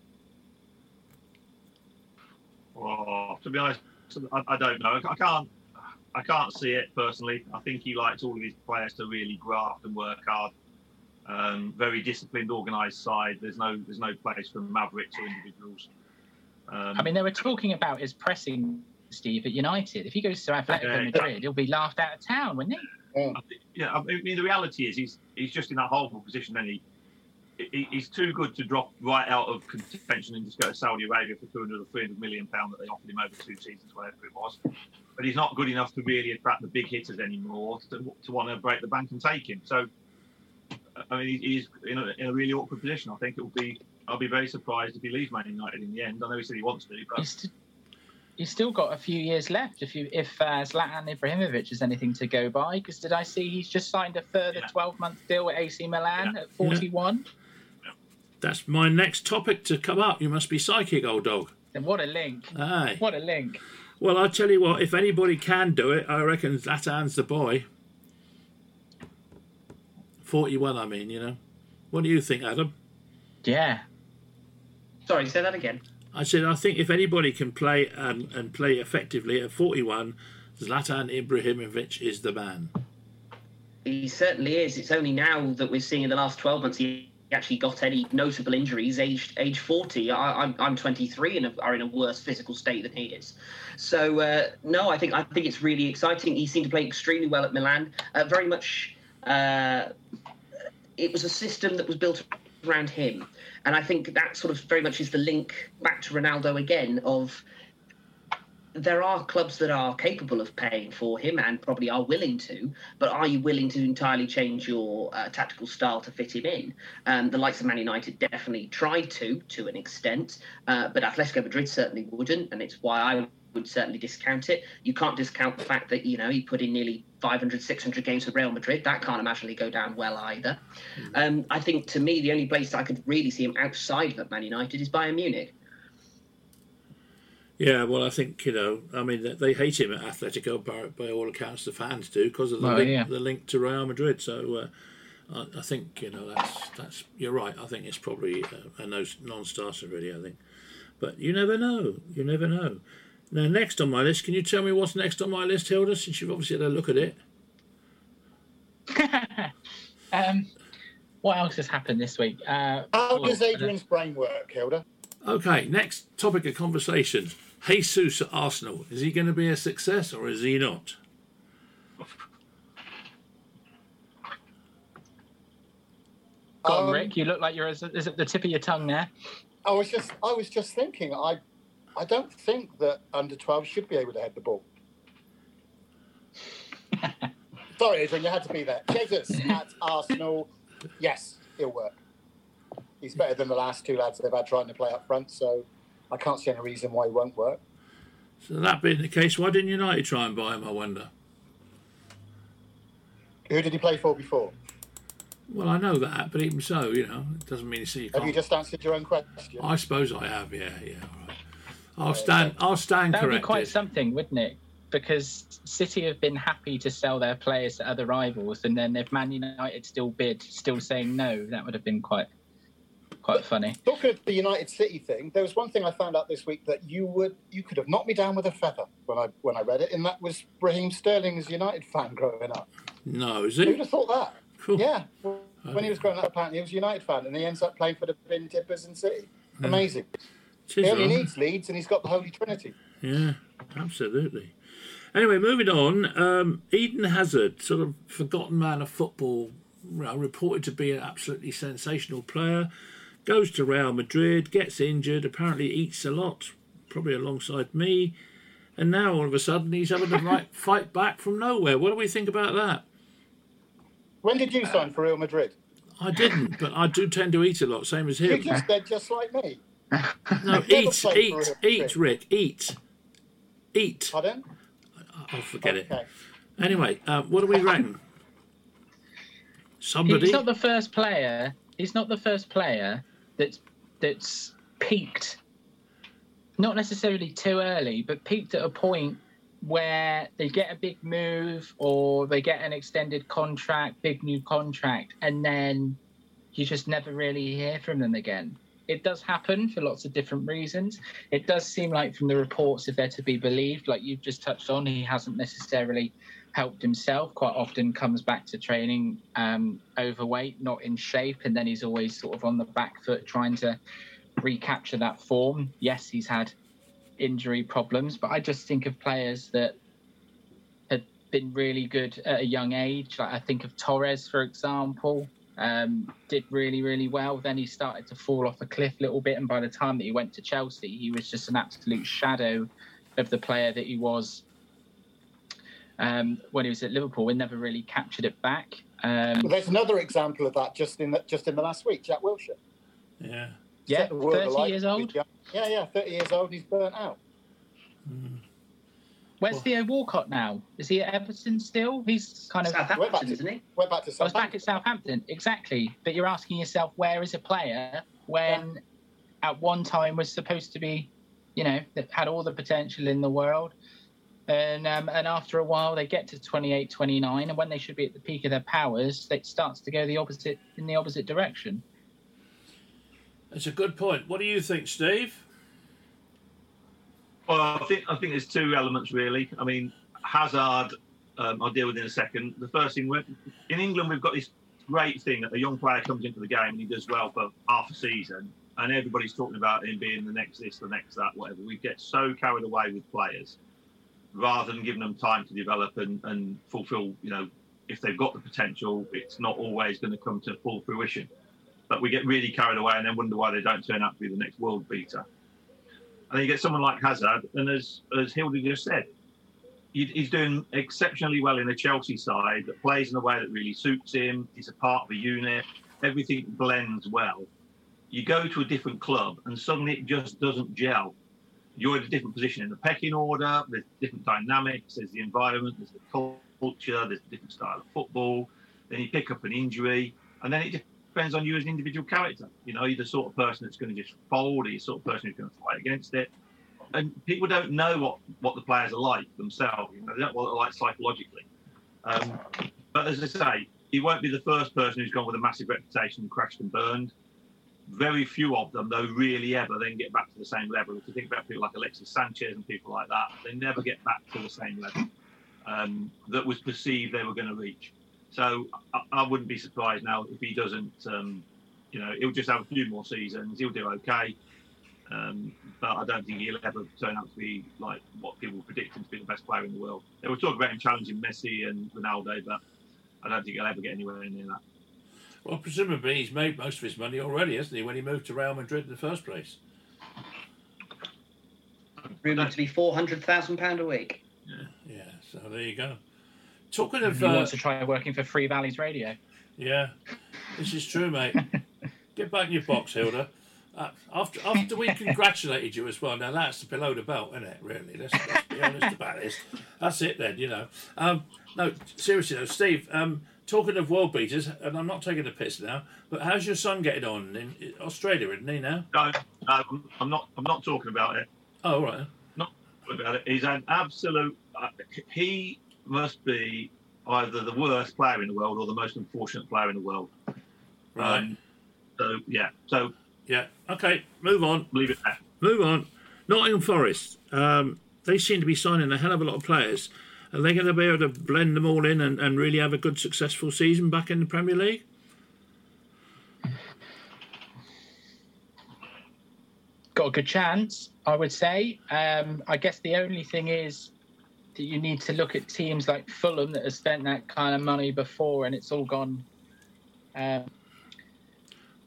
Oh, to be honest, I, I don't know. I can't. I can't see it personally. I think he likes all of his players to really graft and work hard. Um, very disciplined, organised side. There's no there's no place for mavericks or individuals. Um, I mean, they were talking about his pressing Steve at United. If he goes to Atletico Yeah. Madrid, he'll be laughed out of town, wouldn't he? Mm. I think- yeah, I mean, the reality is he's he's just in that horrible position, and he, he he's too good to drop right out of contention and just go to Saudi Arabia for 200 or 300 million pound that they offered him over two seasons, whatever it was. But he's not good enough to really attract the big hitters anymore to, to want to break the bank and take him. So, I mean, he's in a, in a really awkward position. I think it will be. I'll be very surprised if he leaves Man United in the end. I know he said he wants to, but He's, st- he's still got a few years left. If you if uh, Zlatan Ibrahimovic is anything to go by, because did I see he's just signed a further Yeah. 12 month deal with AC Milan at 41? That's my next topic to come up. You must be psychic, old dog. And what a link! Aye. What a link! Well, I'll tell you what, if anybody can do it, I reckon Zlatan's the boy. 41, I mean, you know. What do you think, Adam? Yeah. Sorry, say that again. I said, I think if anybody can play and, and play effectively at 41, Zlatan Ibrahimovic is the man. He certainly is. It's only now that we're seeing in the last 12 months he actually got any notable injuries. Aged age 40, I, I'm I'm 23 and are in a worse physical state than he is. So uh, no, I think I think it's really exciting. He seemed to play extremely well at Milan. Uh, very much, uh, it was a system that was built around him, and I think that sort of very much is the link back to Ronaldo again of there are clubs that are capable of paying for him and probably are willing to, but are you willing to entirely change your uh, tactical style to fit him in? Um, the likes of Man United definitely tried to, to an extent, uh, but Atletico Madrid certainly wouldn't, and it's why I would certainly discount it. You can't discount the fact that, you know, he put in nearly 500, 600 games for Real Madrid. That can't imaginably go down well either. Um, I think, to me, the only place I could really see him outside of Man United is Bayern Munich. Yeah, well, I think you know. I mean, they- they hate him at Atletico, by, by all accounts, the fans do because of the Well, link, yeah. the link to Real Madrid. So, uh, I, I think you know that's that's you're right. I think it's probably a, a no, non-starter, really. I think, but you never know. You never know. Now, next on my list, can you tell me what's next on my list, Hilda? Since you've obviously had a look at it. Um, what else has happened this week? Uh, How well, does Adrian's brain work, Hilda? Okay, next topic of conversation: Jesus at Arsenal. Is he going to be a success or is he not? Go on, Um, Rick. You look like you're is it the tip of your tongue there. I was just, I was just thinking. I, I don't think that under 12 should be able to head the ball. Sorry, Adrian, you had to be there. Jesus at Arsenal. Yes, it'll work. He's better than the last two lads they've had trying to play up front, so I can't see any reason why he won't work. So that being the case, why didn't United try and buy him? I wonder. Who did he play for before? Well, I know that, but even so, you know, it doesn't mean to see you Have you just answered your own question? I suppose I have. Yeah, yeah. All right. I'll stand. I'll stand That would be quite something, wouldn't it? Because City have been happy to sell their players to other rivals, and then if Man United still bid, still saying no, that would have been quite, quite funny. Talking of the United City thing, there was one thing I found out this week that you would you could have knocked me down with a feather when I when I read it, and that was Raheem Sterling's United fan growing up. No, is it? Who'd have thought that? Cool. Yeah, well, when he was growing up, apparently he was a United fan, and he ends up playing for the Bin Tippers and City. Amazing. It is He only needs Leeds, and he's got the Holy Trinity. Yeah, absolutely. Anyway, moving on. Um, Eden Hazard, sort of forgotten man of football, reported to be an absolutely sensational player, goes to Real Madrid, gets injured, apparently eats a lot, probably alongside me, and now all of a sudden he's having to right, fight back from nowhere. What do we think about that? When did you sign for Real Madrid? I didn't, but I do tend to eat a lot, same as You him. just said just like me. No, eat, eat, eat, Rick, eat, eat. Pardon? I'll forget it. Anyway, uh, what do we reckon? Somebody. He's not the first player. He's not the first player that's that's peaked. Not necessarily too early, but peaked at a point where they get a big move or they get an extended contract, big new contract, and then you just never really hear from them again. It does happen for lots of different reasons. It does seem like, from the reports, if they're to be believed, like you've just touched on, he hasn't necessarily helped himself. Quite often comes back to training um, overweight, not in shape, and then he's always sort of on the back foot trying to recapture that form. Yes, he's had injury problems, but I just think of players that had been really good at a young age. Like I think of Torres, for example. Um, did really, really well. Then he started to fall off a cliff a little bit, and by the time that he went to Chelsea, he was just an absolute shadow of the player that he was um, when he was at Liverpool. We never really captured it back. Um, Well, there's another example of that just in the, just in the last week. Jack Wilshere. Yeah. yeah, Set the world 30 years old. Yeah, yeah, 30 years old. He's burnt out. Where's Theo Walcott now? Is he at Everton still? He's kind of. Southampton, isn't he? Went back to I was back at Southampton, exactly. But you're asking yourself, where is a player when at one time was supposed to be, you know, that had all the potential in the world? And um, and after a while, they get to 28, 29, and when they should be at the peak of their powers, it starts to go the opposite in the opposite direction. That's a good point. What do you think, Steve? Well, I think I think there's two elements really. I mean, Hazard, um, I'll deal with in a second. The first thing, in England, we've got this great thing that a young player comes into the game and he does well for half a season, and everybody's talking about him being the next this, the next that, whatever. We get so carried away with players rather than giving them time to develop and, and fulfil. You know, if they've got the potential, it's not always going to come to full fruition. But we get really carried away and then wonder why they don't turn out to be the next world beater. And then you get someone like Hazard, and as as Hilda just said, he's doing exceptionally well in a Chelsea side that plays in a way that really suits him. He's a part of a unit. Everything blends well. You go to a different club, and suddenly it just doesn't gel. You're in a different position in the pecking order. There's different dynamics. There's the environment. There's the culture. There's a different style of football. Then you pick up an injury, and then it depends on you as an individual character. You know, you're the sort of person that's going to just fold. Or you're the sort of person who's going to fight against it and people don't know what, what the players are like themselves. You know, they don't know what they're like psychologically. Um, but as I say, he won't be the first person who's gone with a massive reputation and crashed and burned. Very few of them, though, really ever then get back to the same level. If you think about people like Alexis Sanchez and people like that, they never get back to the same level um, that was perceived they were going to reach. So I, I wouldn't be surprised now if he doesn't. Um, you know, he'll just have a few more seasons. He'll do okay. Um, but I don't think he'll ever turn out to be like what people predict him to be the best player in the world. They were talking about him challenging Messi and Ronaldo, but I don't think he'll ever get anywhere near that. Well, presumably he's made most of his money already, hasn't he, when he moved to Real Madrid in the first place? Rumoured to be four hundred thousand pound a week. Yeah, so there you go. Talking of, He uh, wants to try working for Free Valleys Radio. yeah, this is true, mate. Get back in your box, Hilda. Uh, after after we congratulated you as well, now that's below the belt, isn't it? Really, let's, let's be honest about this. That's it then, you know. Um, no, seriously though, Steve. Um, talking of world beaters, and I'm not taking the piss now, but how's your son getting on in Australia? Isn't he now? No, no, I'm not. I'm not talking about it. Oh, all right. Not about it. He's an absolute. Uh, he must be either the worst player in the world or the most unfortunate player in the world. Right. Um, so yeah. So Yeah. Okay. Move on. leave it there. Move on. Nottingham Forest. Um, they seem to be signing a hell of a lot of players. Are they going to be able to blend them all in and, and really have a good, successful season back in the Premier League? Got a good chance, I would say. Um, I guess the only thing is that you need to look at teams like Fulham that have spent that kind of money before and it's all gone um,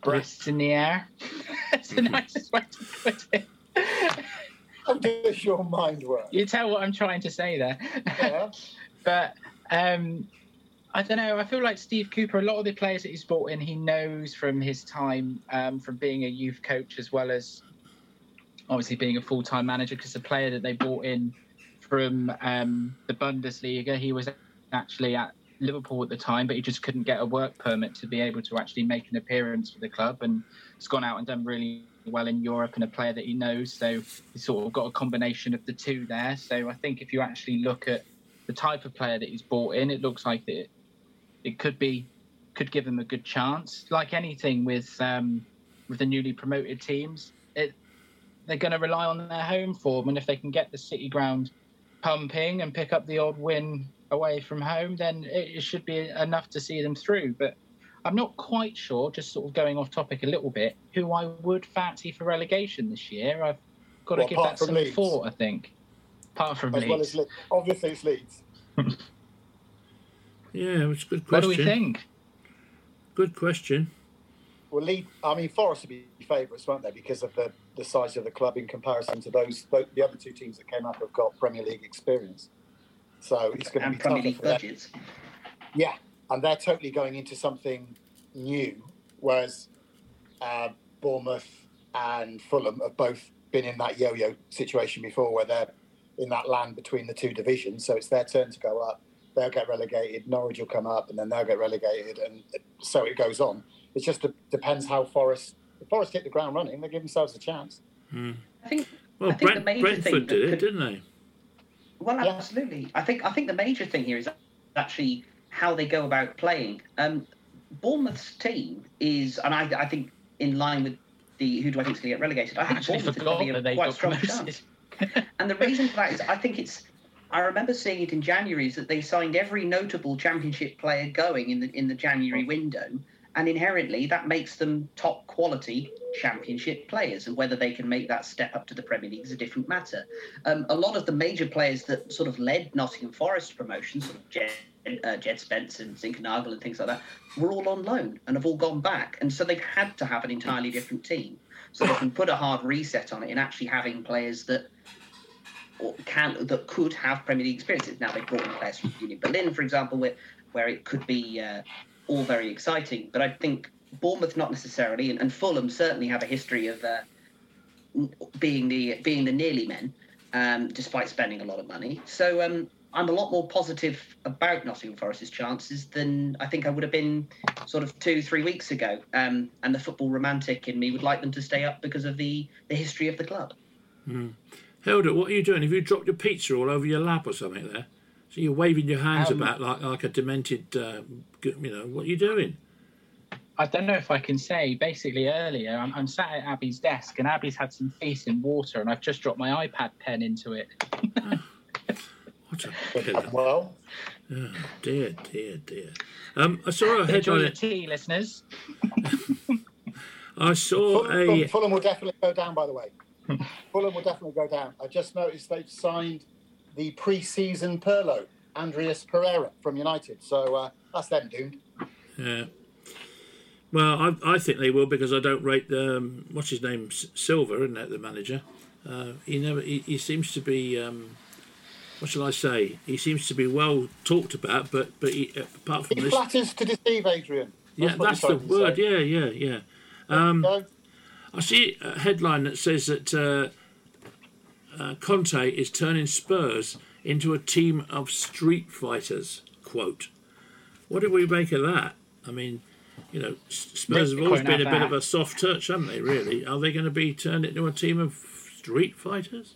breasts in the air. That's the nicest way to put it. How does your mind work? You tell what I'm trying to say there. Yeah. but um, I don't know. I feel like Steve Cooper. A lot of the players that he's brought in, he knows from his time um, from being a youth coach as well as obviously being a full-time manager. Because the player that they brought in from um, the Bundesliga, he was actually at Liverpool at the time, but he just couldn't get a work permit to be able to actually make an appearance for the club, and has gone out and done really well in Europe and a player that he knows. So he's sort of got a combination of the two there. So I think if you actually look at the type of player that he's brought in, it looks like it, it could be could give him a good chance. Like anything with um, with the newly promoted teams, it they're going to rely on their home form, and if they can get the City ground pumping and pick up the odd win away from home, then it, it should be enough to see them through. But I'm not quite sure, just sort of going off topic a little bit, who I would fancy for relegation this year. I've got to give that some Leeds. thought, I think. Apart from As well as Le- obviously it's Leeds. Yeah, it's a good question. What do we think? Good question. Well, Leeds. I mean, Forest would be favourites, won't they? Because of the, the size of the club in comparison to those the, the other two teams that came up have got Premier League experience. So it's going to and be Premier tougher League for them. budgets. Yeah, and they're totally going into something new, whereas uh, Bournemouth and Fulham have both been in that yo-yo situation before, where they're in that land between the two divisions. So it's their turn to go up. They'll get relegated. Norwich will come up, and then they'll get relegated, and so it goes on. It just de- depends how Forest. If Forest hit the ground running, they give themselves a chance. I think Well, I think the major Brentford thing that did it, could- didn't they? Well, Yeah. absolutely. I think I think the major thing here is actually how they go about playing. Um, Bournemouth's team is, and I, I think in line with the who do I think is going to get relegated. I I think actually Bournemouth is forgot probably that a quite strong promoted. chance. And the reason for that is I think it's. I remember seeing it in January is that they signed every notable Championship player going in the in the January window, and inherently that makes them top quality Championship players. And whether they can make that step up to the Premier League is a different matter. Um, a lot of the major players that sort of led Nottingham Forest promotion, sort of uh, Jed Spence and Zinckernagel and things like that, were all on loan and have all gone back, and so they've had to have an entirely different team. So they can put a hard reset on it in actually having players that can that could have Premier League experiences. Now they've brought in players from Union Berlin, for example, where where it could be uh, all very exciting. But I think Bournemouth not necessarily, and, and Fulham certainly have a history of uh, being the being the nearly men, um, despite spending a lot of money. So um, I'm a lot more positive about Nottingham Forest's chances than I think I would have been sort of two, three weeks ago. Um, and the football romantic in me would like them to stay up because of the the history of the club. Hilda, what are you doing? Have you dropped your pizza all over your lap or something there? So you're waving your hands Um, about like like a demented, uh, you know, what are you doing? I don't know if I can say. Basically, earlier I'm, I'm sat at Abby's desk, and Abby's had some feast in water, and I've just dropped my iPad pen into it. What a killer. Well, Oh, dear, dear, dear. Um, I saw a Enjoy headline. your tea, listeners. I saw Fulham, a. Fulham will definitely go down, by the way. Fulham will definitely go down. I just noticed they've signed the pre-season Pirlo, Andreas Pereira from United. So uh, that's them doomed. Yeah. Well, I, I think they will because I don't rate the um, what's his name S- Silva, isn't that the manager? Uh, he never. He, he seems to be. Um, what shall I say? He seems to be well talked about, but but he, apart from He this, flatters to deceive, Adrian. yeah, that's the word. say. Yeah, yeah, yeah. Um, I see a headline that says that uh, uh, Conte is turning Spurs into a team of street fighters. Quote. What do we make of that? I mean, you know, Spurs have always been a bit of a soft touch, haven't they? Really? Are they going to be turned into a team of street fighters?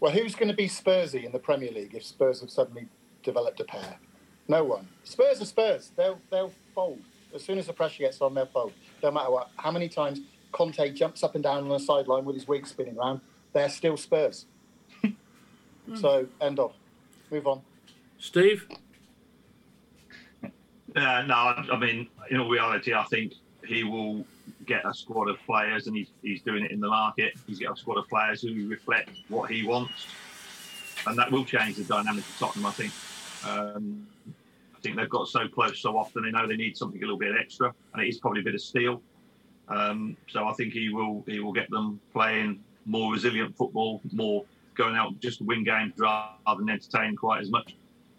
Well, who's going to be Spursy in the Premier League if Spurs have suddenly developed a pair? No one. Spurs are Spurs. They'll they'll fold as soon as the pressure gets on. They'll fold. No matter what. How many times Conte jumps up and down on the sideline with his wig spinning around, they're still Spurs. so end of. Move on. Steve? Uh, no, I I mean, in all reality, I think he will get a squad of players, and he's, he's doing it in the market. He's got a squad of players who reflect what he wants, and that will change the dynamic of Tottenham. I think. Um, I think they've got so close so often. They know they need something a little bit extra, and it is probably a bit of steel. Um, so I think he will he will get them playing more resilient football, more going out just to win games rather than entertain quite as much.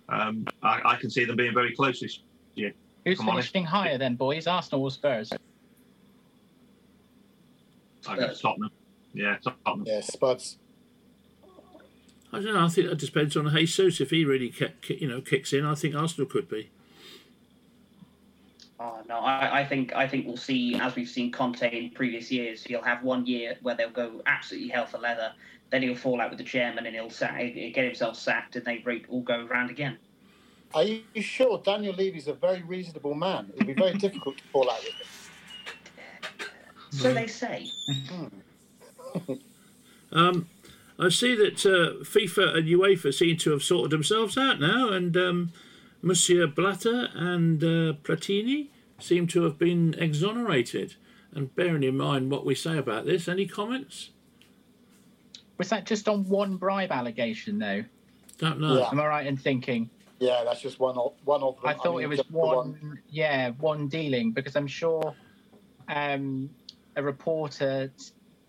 Um, I, I can see them being very close this year. Who's finishing higher then, boys? Arsenal or Spurs? I go Tottenham. Yeah, Tottenham. Yeah, Spuds. I don't know. I think that depends on Jesus. If he really, kick, kick- you know, kicks in, I think Arsenal could be. Oh no, I, I think I think we'll see as we've seen Conte in previous years. He'll have one year where they'll go absolutely hell for leather. Then he'll fall out with the chairman and he'll sa- get himself sacked, and they all go round again. Are you sure Daniel Levy's a very reasonable man? It'd be very difficult to fall out with him. So they say. Um, I see that uh, FIFA and UEFA seem to have sorted themselves out now, and um, Monsieur Blatter and uh, Platini seem to have been exonerated. And bearing in mind what we say about this, any comments? Was that just on one bribe allegation, though? Don't know. Yeah. Am I right in thinking? Yeah, that's just one of one of them. I thought mean, it was just the one, yeah, one dealing because I'm sure um, a reporter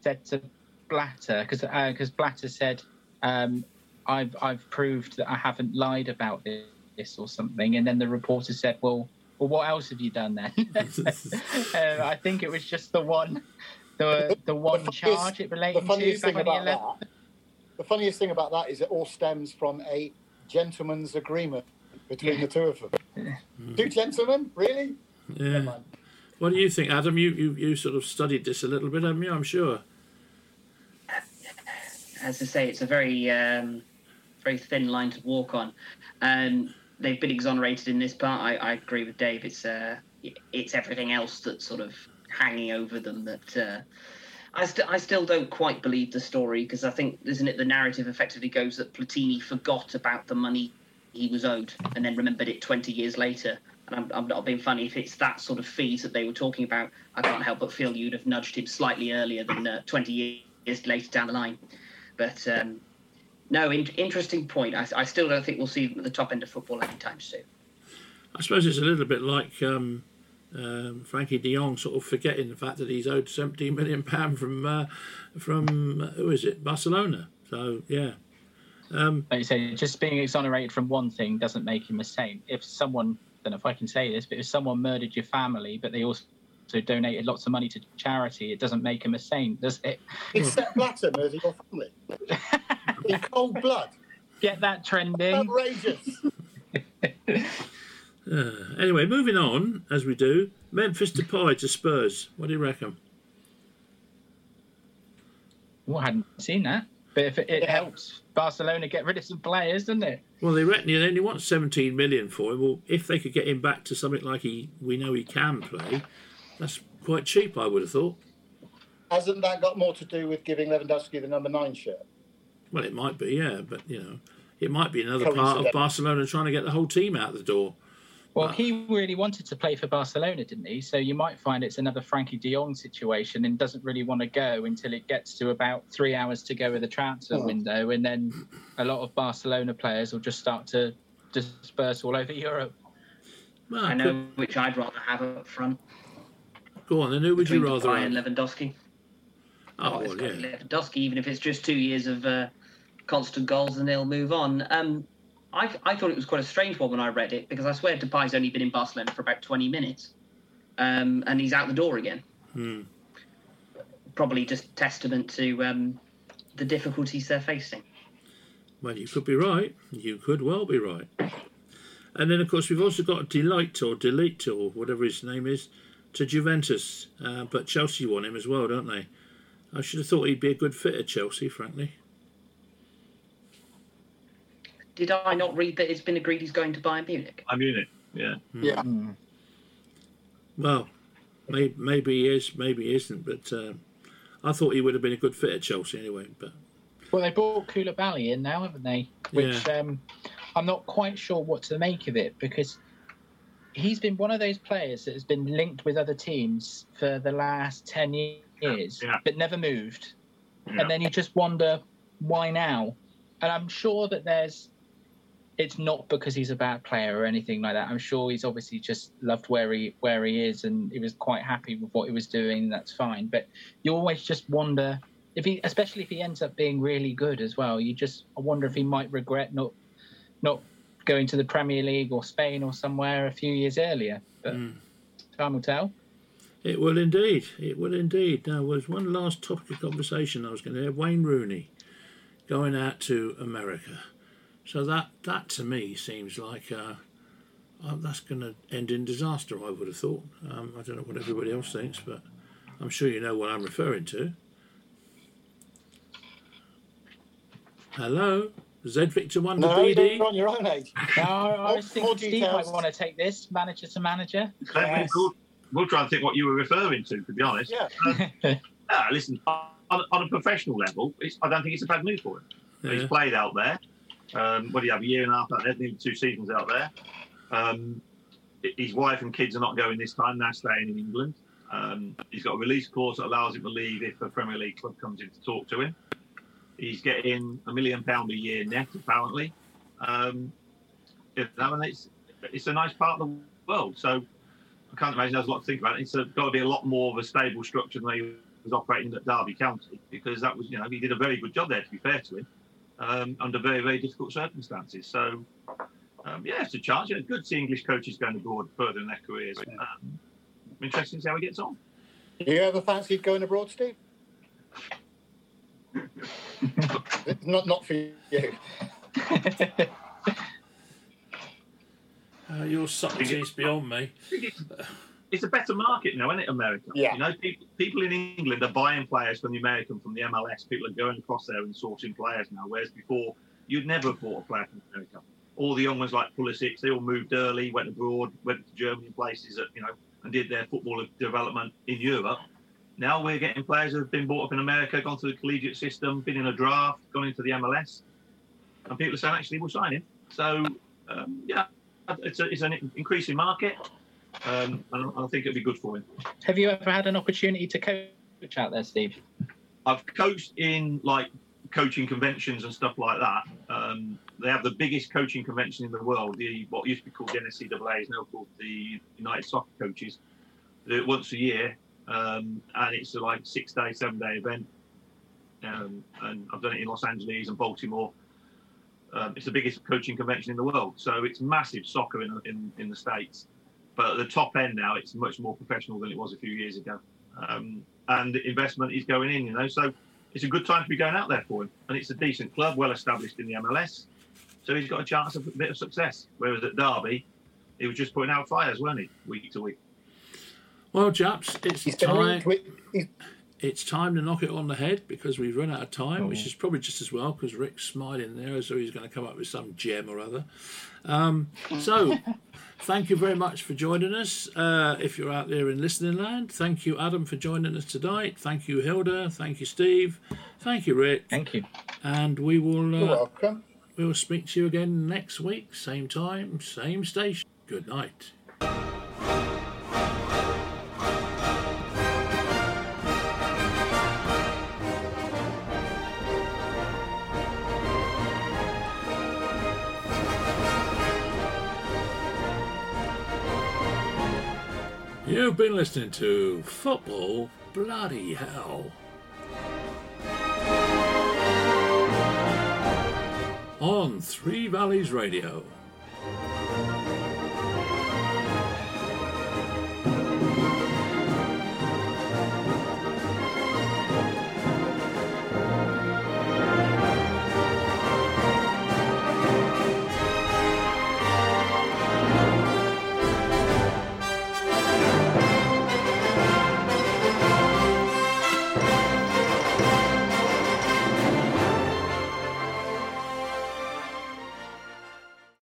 said to Blatter because because Blatter said um, I've I've proved that I haven't lied about this or something, and then the reporter said, well, well, what else have you done then? uh, I think it was just the one, the the one funniest- charge it The related to funniest back thing the about that, the funniest thing about that is it all stems from a gentleman's agreement between Yeah. the two of them. Two gentlemen, really? Never Yeah. What do you think, Adam? You, you you sort of studied this a little bit, haven't you? I'm sure. as I say, it's a very um, very thin line to walk on. Um, they've been exonerated in this part. I, I agree with Dave. It's uh, it's everything else that's sort of hanging over them that. Uh, I, st- I still don't quite believe the story because I think, isn't it, the narrative effectively goes that Platini forgot about the money he was owed and then remembered it 20 years later. And I'm, I'm not being funny. If it's that sort of fees that they were talking about, I can't help but feel you'd have nudged him slightly earlier than uh, 20 years later down the line. But um, no, in- interesting point. I, I still don't think we'll see him at the top end of football anytime soon. I suppose it's a little bit like um, um, Frankie De Jong sort of forgetting the fact that he's owed 17 million pound from uh, from uh, who is it Barcelona. So yeah, um, Like you say, just being exonerated from one thing doesn't make him a saint. If someone, I don't know if I can say this, but if someone murdered your family, but they also donated lots of money to charity, it doesn't make him a saint, does it? It's Sepp Blatter murdered your family in cold blood. Get that trending. Outrageous. uh, anyway, moving on as we do. Memphis Depay to Spurs. What do you reckon? Well, I hadn't seen that. But if it, it Yeah. helps Barcelona get rid of some players, doesn't it? Well, they reckon they only want 17 million for him. Well, if they could get him back to something like he, we know he can play, that's quite cheap. I would have thought. Hasn't that got more to do with giving Lewandowski the number nine shirt? Well, it might be, yeah, but you know, it might be another part of Barcelona trying to get the whole team out the door. Well, Wow. he really wanted to play for Barcelona, didn't he? So you might find it's another Frankie de Jong situation and doesn't really want to go until it gets to about three hours to go with the transfer Oh. window. And then a lot of Barcelona players will just start to disperse all over Europe. Well, I could- know which I'd rather have up front. Go on, then who would you between rather Depay and have? Lewandowski. Oh, it's well, got to be yeah. Lewandowski, even if it's just two years of uh, constant goals and they'll move on. Um, I, I thought it was quite a strange one when I read it because I swear Depay's only been in Barcelona for about 20 minutes um, and he's out the door again. Hmm. Probably just testament to um, the difficulties they're facing. Well, you could be right. You could well be right. And then, of course, we've also got Delight or Delete or whatever his name is to Juventus. Uh, but Chelsea want him as well, don't they? I should have thought he'd be a good fit at Chelsea, frankly. Did I not read that it's been agreed he's going to Bayern Munich? I'm Munich. Yeah. Yeah. Well, maybe, maybe he is, maybe he isn't. But uh, I thought he would have been a good fit at Chelsea anyway. But Well, they brought Koulibaly in now, haven't they? Which um, I'm not quite sure what to make of it because he's been one of those players that has been linked with other teams for the last 10 years, Yeah. but never moved. Yeah. And then you just wonder why now? And I'm sure that there's. It's not because he's a bad player or anything like that. I'm sure he's obviously just loved where he where he is and he was quite happy with what he was doing. That's fine. But you always just wonder if he, especially if he ends up being really good as well. You just I wonder if he might regret not not going to the Premier League or Spain or somewhere a few years earlier. But hmm. time will tell. it will indeed. It will indeed. Now, was one last topic of conversation I was going to have Wayne Rooney going out to America. So that that to me seems like uh, uh, that's going to end in disaster. I would have thought. Um, I don't know what everybody else thinks, but I'm sure you know what I'm referring to. Hello, Z Victor One to No, BD. you're on your own age. No, I was More- more thinking Steve might want to take this manager to manager. Yes. We'll, we'll try and think what you were referring to, to be honest. Yeah. Ah, listen, on, on a professional level, it's, I don't think it's a bad move for him. Yeah. He's played out there. Um, what do you have? A year and a half out there, nearly two seasons out there. Um, his wife and kids are not going this time. They're staying in England. Um, he's got a release clause that allows him to leave if a Premier League club comes in to talk to him. He's getting a million pound a year net, apparently. Um, it's it's a nice part of the world. So I can't imagine there's a lot to think about. It's a, got to be a lot more of a stable structure than he was operating at Derby County because that was, you know, he did a very good job there. To be fair to him, um, under very very difficult circumstances. So um, yeah, it's a chance. Yeah, good to see English coaches going abroad further in their careers. Um, interesting to see how he gets on. Do you ever fancy going abroad, Steve? not not for you. Uh, your subtlety is beyond me. It's a better market now, isn't it, America? Yeah. You know, people, people in England are buying players from the American, from the MLS. People are going across there and sourcing players now, whereas before you'd never have bought a player from America. All the young ones like Pulisic, they all moved early, went abroad, went to Germany and places that you know, and did their football development in Europe. Now we're getting players who have been brought up in America, gone through the collegiate system, been in a draft, gone into the MLS, and people are saying actually we'll sign him. So um, yeah, it's, a, it's an increasing market, um, and I think it'd be good for him. Have you ever had an opportunity to coach out there, Steve? I've coached in like coaching conventions and stuff like that. Um, they have the biggest coaching convention in the world. The what used to be called the NCAA is now called the United Soccer Coaches. They do it once a year, um, and it's a like six day, seven day event. Um, and I've done it in Los Angeles and Baltimore. Um, it's the biggest coaching convention in the world, so it's massive soccer in, in, in the states. But at the top end now, it's much more professional than it was a few years ago, um, and investment is going in. You know, so it's a good time to be going out there for him, and it's a decent club, well established in the MLS, so he's got a chance of a bit of success. Whereas at Derby, he was just putting out fires, weren't he, week to week. Well, chaps, it's time. It's time to knock it on the head because we've run out of time, oh. which is probably just as well because Rick's smiling there as though he's going to come up with some gem or other. Um, so, thank you very much for joining us. Uh, if you're out there in listening land, thank you, Adam, for joining us tonight. Thank you, Hilda. Thank you, Steve. Thank you, Rick. Thank you. And we will. Uh, you're welcome. We will speak to you again next week, same time, same station. Good night. You've been listening to Football Bloody Hell. On Three Valleys Radio.